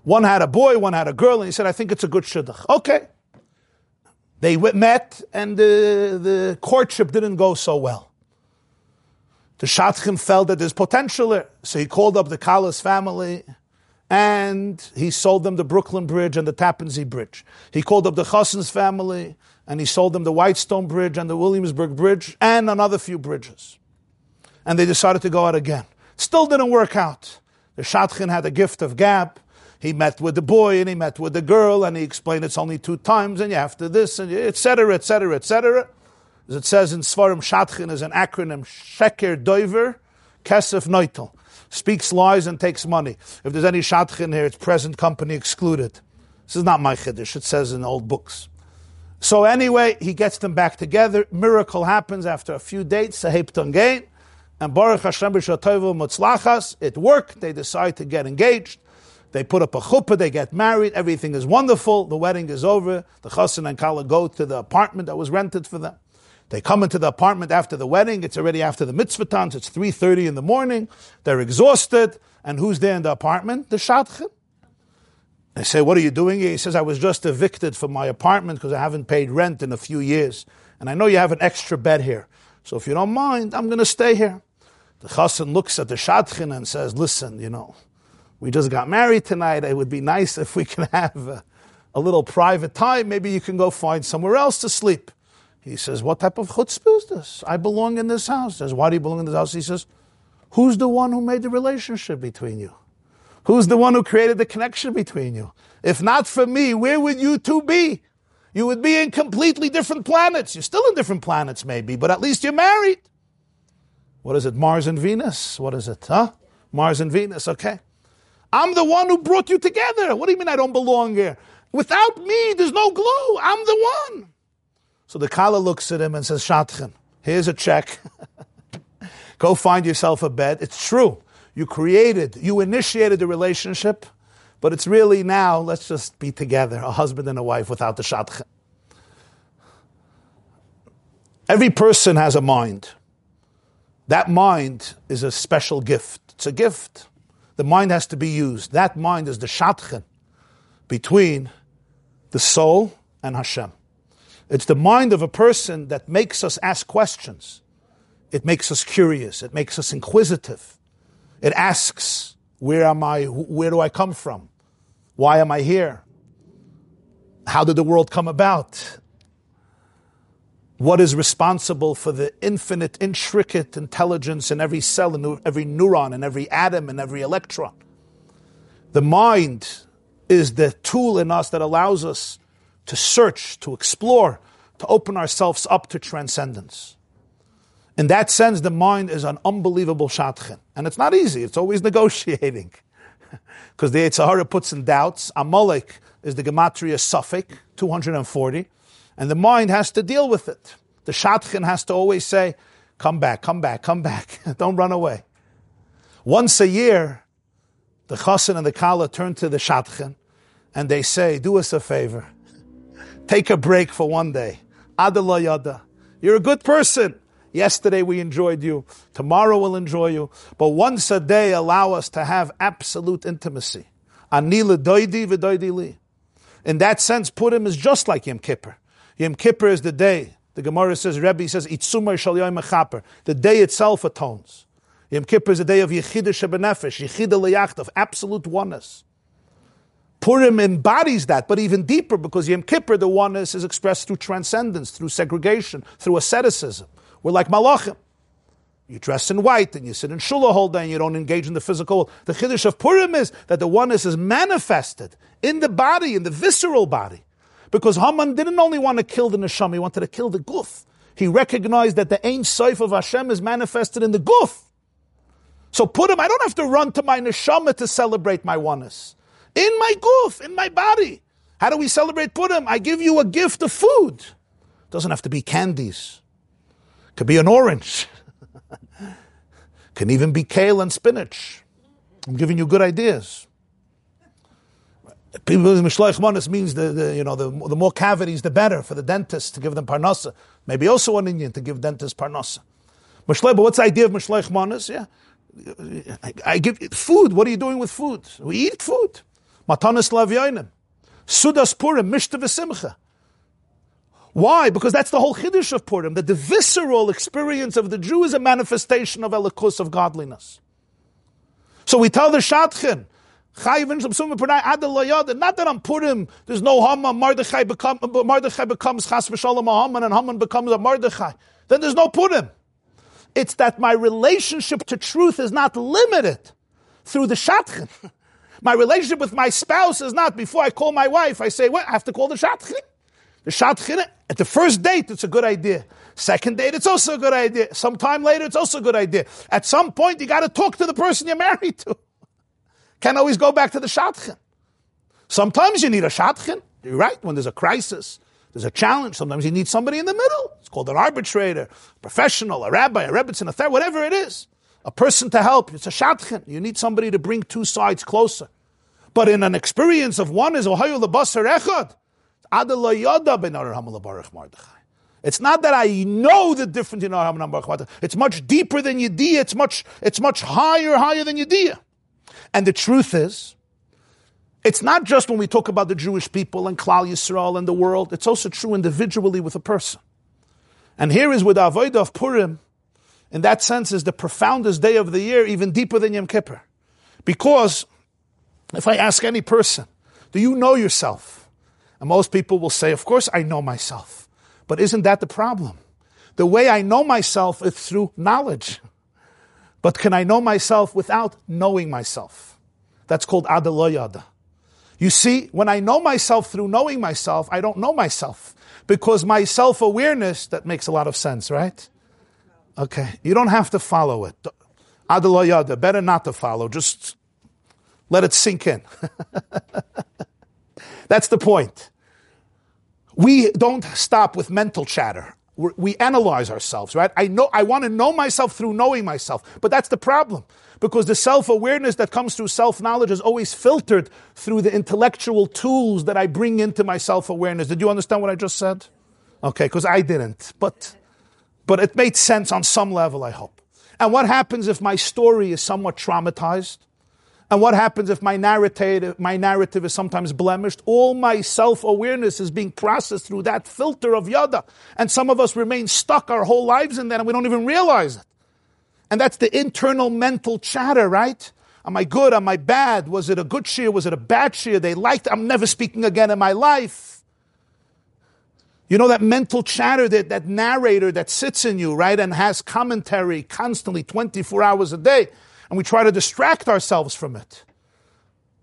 One had a boy, one had a girl, and he said, I think it's a good shidduch. Okay. They met, and the, the courtship didn't go so well. The Shadchan felt that there's potential there, so he called up the Kalas family, and he sold them the Brooklyn Bridge and the Tappan Zee Bridge. He called up the Chassans family, and he sold them the Whitestone Bridge and the Williamsburg Bridge, and another few bridges. And they decided to go out again. Still didn't work out. The Shadchan had a gift of gab. He met with the boy and he met with the girl and he explained it's only two times and you have to this and etc. etc. etc. As it says in Svarim, Shadchan is an acronym Sheker Doiver Kesef Neutel. Speaks lies and takes money. If there's any Shadchan here, it's present company excluded. This is not my Chiddush, it says in old books. So anyway, he gets them back together. Miracle happens after a few dates, Sahib Gain. And Baruch Hashem B'Shatoivu Mutzlachas, it worked. They decide to get engaged. They put up a chuppah, they get married, everything is wonderful, the wedding is over, the chassan and kala go to the apartment that was rented for them. They come into the apartment after the wedding, it's already after the mitzvah times, it's 3.30 in the morning, they're exhausted, and who's there in the apartment? The shadchan. They say, what are you doing here? He says, I was just evicted from my apartment because I haven't paid rent in a few years, and I know you have an extra bed here. So if you don't mind, I'm going to stay here. The chassan looks at the shadchan and says, listen, you know, we just got married tonight. It would be nice if we can have a, a little private time. Maybe you can go find somewhere else to sleep. He says, What type of chutzpah is this? I belong in this house. He says, Why do you belong in this house? He says, Who's the one who made the relationship between you? Who's the one who created the connection between you? If not for me, where would you two be? You would be in completely different planets. You're still in different planets, maybe, but at least you're married. What is it? Mars and Venus? What is it? Huh? Mars and Venus, okay. I'm the one who brought you together. What do you mean I don't belong here? Without me, there's no glue. I'm the one. So the Kala looks at him and says, Shadchan, here's a check. Go find yourself a bed. It's true. You created, you initiated the relationship, but it's really now, let's just be together, a husband and a wife without the Shadchan. Every person has a mind. That mind is a special gift. It's a gift. The mind has to be used. That mind is the shadchan between the soul and Hashem. It's the mind of a person that makes us ask questions. It makes us curious. It makes us inquisitive. It asks, where am I? Where do I come from? Why am I here? How did the world come about? What is responsible for the infinite, intricate intelligence in every cell, in every neuron, in every atom, in every electron. The mind is the tool in us that allows us to search, to explore, to open ourselves up to transcendence. In that sense, the mind is an unbelievable shadchan. And it's not easy, it's always negotiating. Because the Yetzer Hara puts in doubts. Amalek is the Gematria safek, 240 and the mind has to deal with it. The shadchan has to always say, come back, come back, come back. Don't run away. Once a year, the chassan and the kala turn to the shadchan and they say, do us a favor. Take a break for one day. Adala yada. You're a good person. Yesterday we enjoyed you. Tomorrow we'll enjoy you. But once a day, allow us to have absolute intimacy. Anila doidi v'doidi li. In that sense, Purim is just like Yom Kippur. Yom Kippur is the day. The Gemara says, Rebbe says, Itzumar shal mechaper. The day itself atones. Yom Kippur is the day of Yechidah Shebenefesh, Yechidah Leyacht, of absolute oneness. Purim embodies that, but even deeper, because Yom Kippur, the oneness is expressed through transcendence, through segregation, through asceticism. We're like malachim. You dress in white and you sit in shul a whole day and you don't engage in the physical. The chiddush of Purim is that the oneness is manifested in the body, in the visceral body. Because Haman didn't only want to kill the neshama, he wanted to kill the guf. He recognized that the ain Sof of Hashem is manifested in the guf. So Purim, I don't have to run to my neshama to celebrate my oneness. In my guf, in my body. How do we celebrate Purim? I give you a gift of food. It doesn't have to be candies. It could be an orange. Can even be kale and spinach. I'm giving you good ideas. People mishloich means the, the, you know the, the more cavities the better for the dentist to give them parnasa. Maybe also an Indian to give dentist parnasa. Mishloich, but what's the idea of mishloich monas? Yeah, I, I, give food. What are you doing with food? We eat food. Matanis lavyoinim, sudas purim, mishta. Why? Because that's the whole chiddush of Purim, that the visceral experience of the Jew is a manifestation of elikus of godliness. So we tell the Shadchan, not that on Purim there's no Haman, Mordechai, become, Mordechai becomes Chas v'shalom a Haman, and Haman becomes a Mordechai. Then there's no Purim. It's that my relationship to truth is not limited through the Shadchan. My relationship with my spouse is not before I call my wife, I say, what? I have to call the Shadchan. The Shadchan, at the first date, it's a good idea. Second date, it's also a good idea. Sometime later, it's also a good idea. At some point, you got to talk to the person you're married to. Can't always go back to the shadchan. Sometimes you need a shadchan. You're right. When there's a crisis, there's a challenge. Sometimes you need somebody in the middle. It's called an arbitrator, a professional, a rabbi, a rebbitzin, a third, whatever it is. A person to help. It's a shadchan. You need somebody to bring two sides closer. But in an experience of one is Ohayu lebasar echad. It's not that I know the difference in Aram Baruch It's much deeper than Yediyah. It's much, it's much higher, higher than Yediyah. And the truth is, it's not just when we talk about the Jewish people and Klal Yisrael and the world. It's also true individually with a person. And here is with Avodah of Purim, in that sense, is the profoundest day of the year, even deeper than Yom Kippur. Because if I ask any person, do you know yourself? And most people will say, Of course, I know myself. But isn't that the problem? The way I know myself is through knowledge. But can I know myself without knowing myself? That's called adaloyada. You see, when I know myself through knowing myself, I don't know myself. Because my self awareness, that makes a lot of sense, right? Okay. You don't have to follow it. Adaloyada, better not to follow. Just let it sink in. That's the point. We don't stop with mental chatter. We're, analyze ourselves, right? I know, I want to know myself through knowing myself, but that's the problem. Because the self-awareness that comes through self-knowledge is always filtered through the intellectual tools that I bring into my self-awareness. Did you understand what I just said? Okay, because I didn't. But, but it made sense on some level, I hope. And what happens if my story is somewhat traumatized? And what happens if my narrative, my narrative is sometimes blemished? All my self-awareness is being processed through that filter of yada. And some of us remain stuck our whole lives in that and we don't even realize it. And that's the internal mental chatter, right? Am I good? Am I bad? Was it a good shiur? Was it a bad shiur? They liked, I'm never speaking again in my life. You know that mental chatter, that, that narrator that sits in you, right, and has commentary constantly 24 hours a day and we try to distract ourselves from it.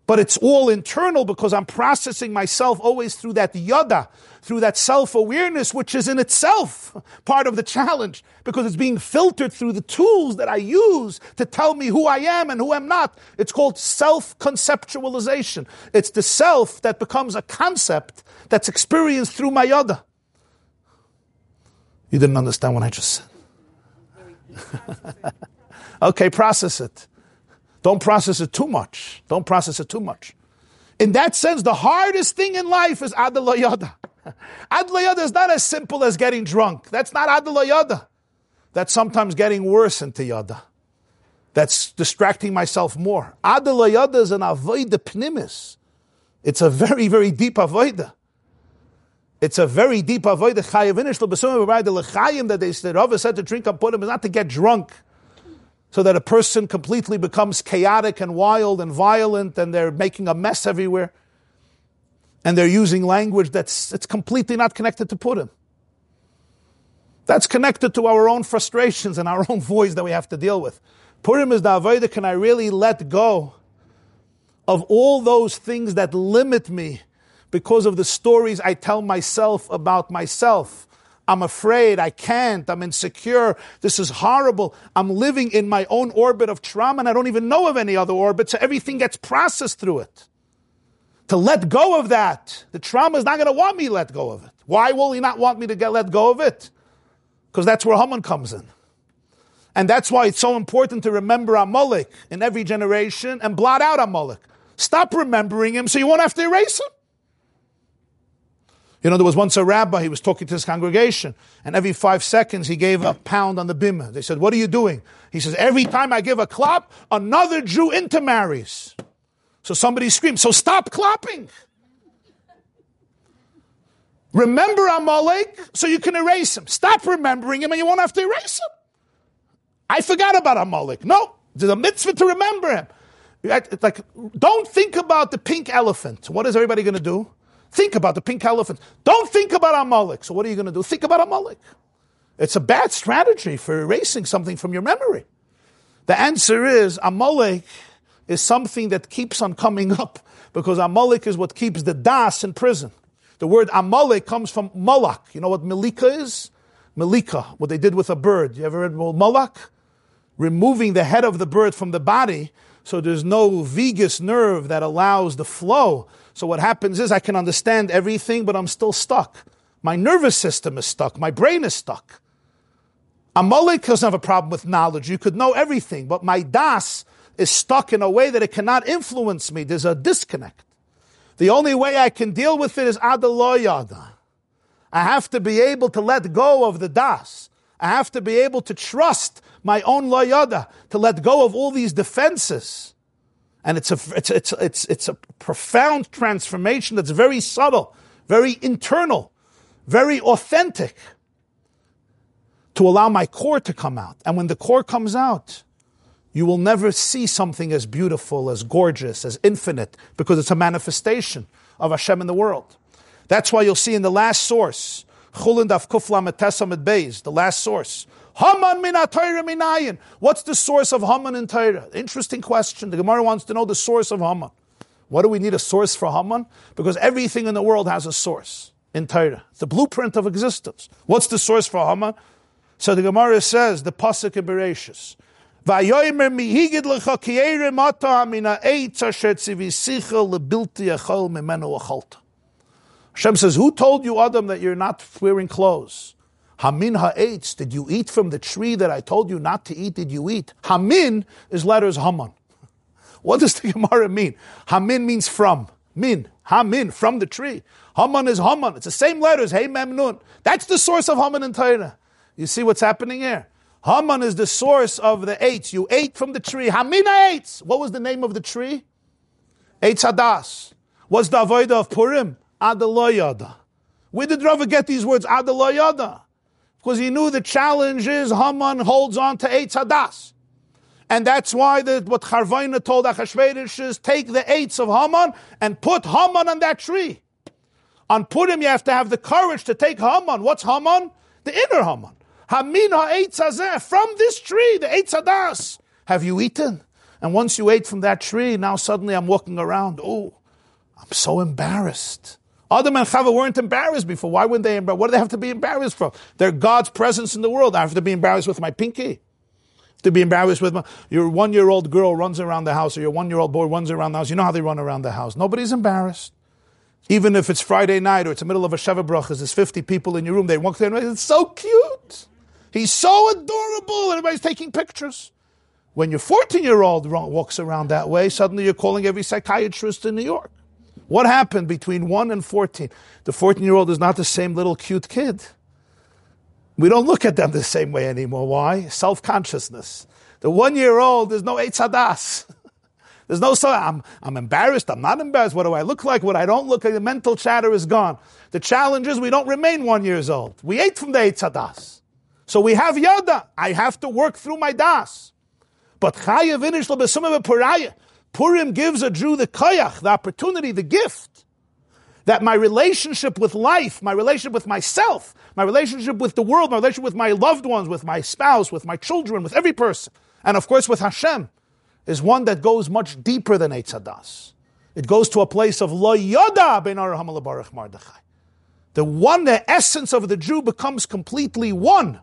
But it's all internal because I'm processing myself always through that yada, through that self-awareness, which is in itself part of the challenge because it's being filtered through the tools that I use to tell me who I am and who I'm not. It's called self-conceptualization. It's the self that becomes a concept that's experienced through my yada. You didn't understand what I just said. Okay, process it. Don't process it too much. Don't process it too much. In that sense, the hardest thing in life is adalayada. Adalayada is not as simple as getting drunk. That's not adalayada. That's sometimes getting worse into yada. That's distracting myself more. Adalayada is an avoida pnimis. It's a very, very deep avoida. It's a very deep avoida. Chayavinish l'chayim that they said, Rava said to drink and put him is not to get drunk so that a person completely becomes chaotic and wild and violent and they're making a mess everywhere. And they're using language that's it's completely not connected to Purim. That's connected to our own frustrations and our own voice that we have to deal with. Purim is the avodah. Can I really let go of all those things that limit me because of the stories I tell myself about myself? I'm afraid, I can't, I'm insecure, this is horrible. I'm living in my own orbit of trauma and I don't even know of any other orbit, so everything gets processed through it. To let go of that, the trauma is not going to want me to let go of it. Why will he not want me to get let go of it? Because that's where Haman comes in. And that's why it's so important to remember Amalek in every generation and blot out Amalek. Stop remembering him so you won't have to erase him. You know, there was once a rabbi, he was talking to his congregation, and every five seconds he gave a pound on the bimah. They said, What are you doing? He says, Every time I give a clap, another Jew intermarries. So somebody screams, So stop clapping. Remember Amalek so you can erase him. Stop remembering him and you won't have to erase him. I forgot about Amalek. No, there's a mitzvah to remember him. Like, don't think about the pink elephant. What is everybody going to do? Think about the pink elephant. Don't think about Amalek. So what are you going to do? Think about Amalek. It's a bad strategy for erasing something from your memory. The answer is Amalek is something that keeps on coming up because Amalek is what keeps the das in prison. The word Amalek comes from Malak. You know what Malika is? Malika, what they did with a bird. You ever read Malak? Removing the head of the bird from the body so there's no vagus nerve that allows the flow. So what happens is I can understand everything, but I'm still stuck. My nervous system is stuck. My brain is stuck. Amalek doesn't have a problem with knowledge. You could know everything, but my das is stuck in a way that it cannot influence me. There's a disconnect. The only way I can deal with it is adaloyada. I have to be able to let go of the das. I have to be able to trust my own layada, to let go of all these defenses. And it's a, it's, it's, it's, it's a profound transformation that's very subtle, very internal, very authentic to allow my core to come out. And when the core comes out, you will never see something as beautiful, as gorgeous, as infinite, because it's a manifestation of Hashem in the world. That's why you'll see in the last source, Chulin Daf Kuflam Beis, the last source, Haman min minayin. What's the source of Haman in Torah? Interesting question. The Gemara wants to know the source of Haman. What do we need a source for Haman? Because everything in the world has a source in Torah. The blueprint of existence. What's the source for Haman? So the Gemara says, the Pasuk in Bereshis. Hashem says, who told you, Adam, that you're not wearing clothes? Hamin ha'etz, did you eat from the tree that I told you not to eat? Did you eat? Hamin is letters Haman. What does the Gemara mean? Hamin means from. Min. Hamin, from the tree. Haman is Haman. It's the same letters. Hey, Mem Nun. That's the source of Haman and Torah. You see what's happening here? Haman is the source of the eitz. You ate from the tree. Hamin ha'etz. What was the name of the tree? Eitz Hadas. What's the avodah of Purim? Adaloyada. Where did Rava get these words? Adaloyada because he knew the challenge is Haman holds on to Eitz Hadas. And that's why the, what Charvona told Achashverosh is take the eitz of Haman and put Haman on that tree. On Purim, you have to have the courage to take Haman. What's Haman? The inner Haman. Hamin ha'etz hazeh, from this tree, the Eitz Hadas. Have you eaten? And once you ate from that tree, now suddenly I'm walking around. Oh, I'm so embarrassed. Adam and Chava weren't embarrassed before. Why wouldn't they? What do they have to be embarrassed for? They're God's presence in the world. I have to be embarrassed with my pinky. To be embarrassed with my, your one year old girl runs around the house or your one year old boy runs around the house. You know how they run around the house. Nobody's embarrassed. Even if it's Friday night or it's the middle of a Sheva Brachas, there's 50 people in your room. They walk there and it's so cute. He's so adorable. Everybody's taking pictures. When your 14 year old walks around that way, suddenly you're calling every psychiatrist in New York. What happened between 1 and 14? The 14 year old is not the same little cute kid. We don't look at them the same way anymore. Why? Self consciousness. The one year old, there's no Eitz Hadas. There's no so I'm, I'm embarrassed. I'm not embarrassed. What do I look like? What I don't look like? The mental chatter is gone. The challenge is we don't remain one years old. We ate from the Eitz Hadas. So we have Yada. I have to work through my Das. But Chayav Inish. Purim gives a Jew the koyach, the opportunity, the gift, that my relationship with life, my relationship with myself, my relationship with the world, my relationship with my loved ones, with my spouse, with my children, with every person, and of course with Hashem, is one that goes much deeper than Eitz Hadas. It goes to a place of Lo Yoda Ben Baruch Mordechai. The one, the essence of the Jew becomes completely one.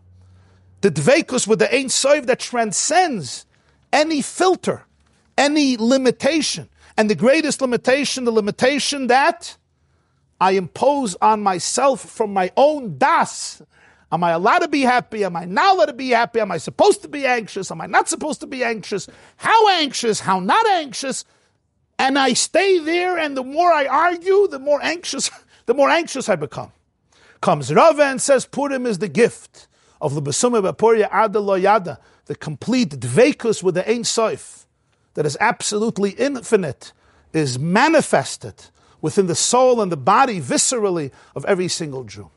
The dveikus with the Ein Sof that transcends any filter, any limitation. And the greatest limitation, the limitation that I impose on myself from my own das. Am I allowed to be happy? Am I not allowed to be happy? Am I supposed to be anxious? Am I not supposed to be anxious? How anxious? How not anxious? And I stay there, and the more I argue, the more anxious, the more anxious I become. Comes Rava and says Purim is the gift of the Besumah Bapuria Ada Yada, the complete dvekus with the Ein Sof, that is absolutely infinite, is manifested within the soul and the body, viscerally, of every single Jew.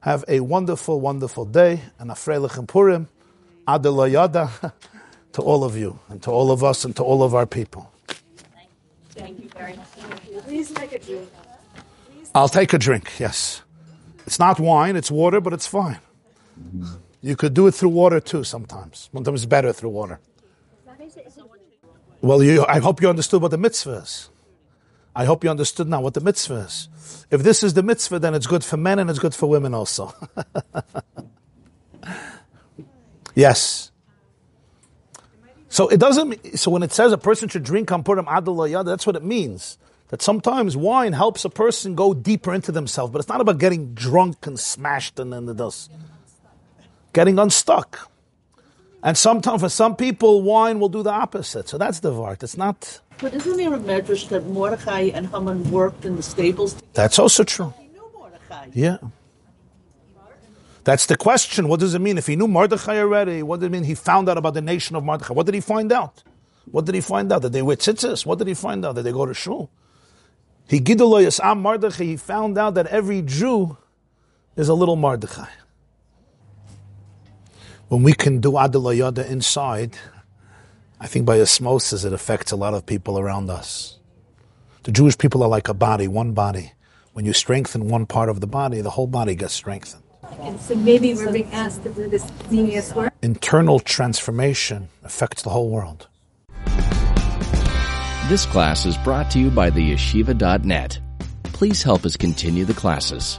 Have a wonderful, wonderful day, and a Freilich Purim, Ada Yada, to all of you, and to all of us, and to all of our people. Thank you very much. Please take a drink. I'll take a drink, yes. It's not wine, it's water, but it's fine. You could do it through water too sometimes. Sometimes it's better through water. Well, you, I hope you understood what the mitzvah is. I hope you understood now what the mitzvah is. If this is the mitzvah, then it's good for men and it's good for women also. yes. So it doesn't. So when it says a person should drink Kampurim Adalayad, that's what it means. That sometimes wine helps a person go deeper into themselves, but it's not about getting drunk and smashed and then it does. Getting unstuck. And sometimes for some people, wine will do the opposite. So that's the vart. It's not. But isn't there a medrash that Mordechai and Haman worked in the stables? Together? That's also true. He knew Mordechai. Yeah. That's the question. What does it mean? If he knew Mordechai already, what did it mean he found out about the nation of Mordechai? What did he find out? What did he find out? That they wear tzitzis? What did he find out? That they go to shul? He giduloyas am Mordechai. He found out that every Jew is a little Mordechai. When we can do Adalayada inside, I think by osmosis it affects a lot of people around us. The Jewish people are like a body, one body. When you strengthen one part of the body, the whole body gets strengthened. And so maybe we're being asked to do this genius work. Internal transformation affects the whole world. This class is brought to you by the yeshiva.net. Please help us continue the classes.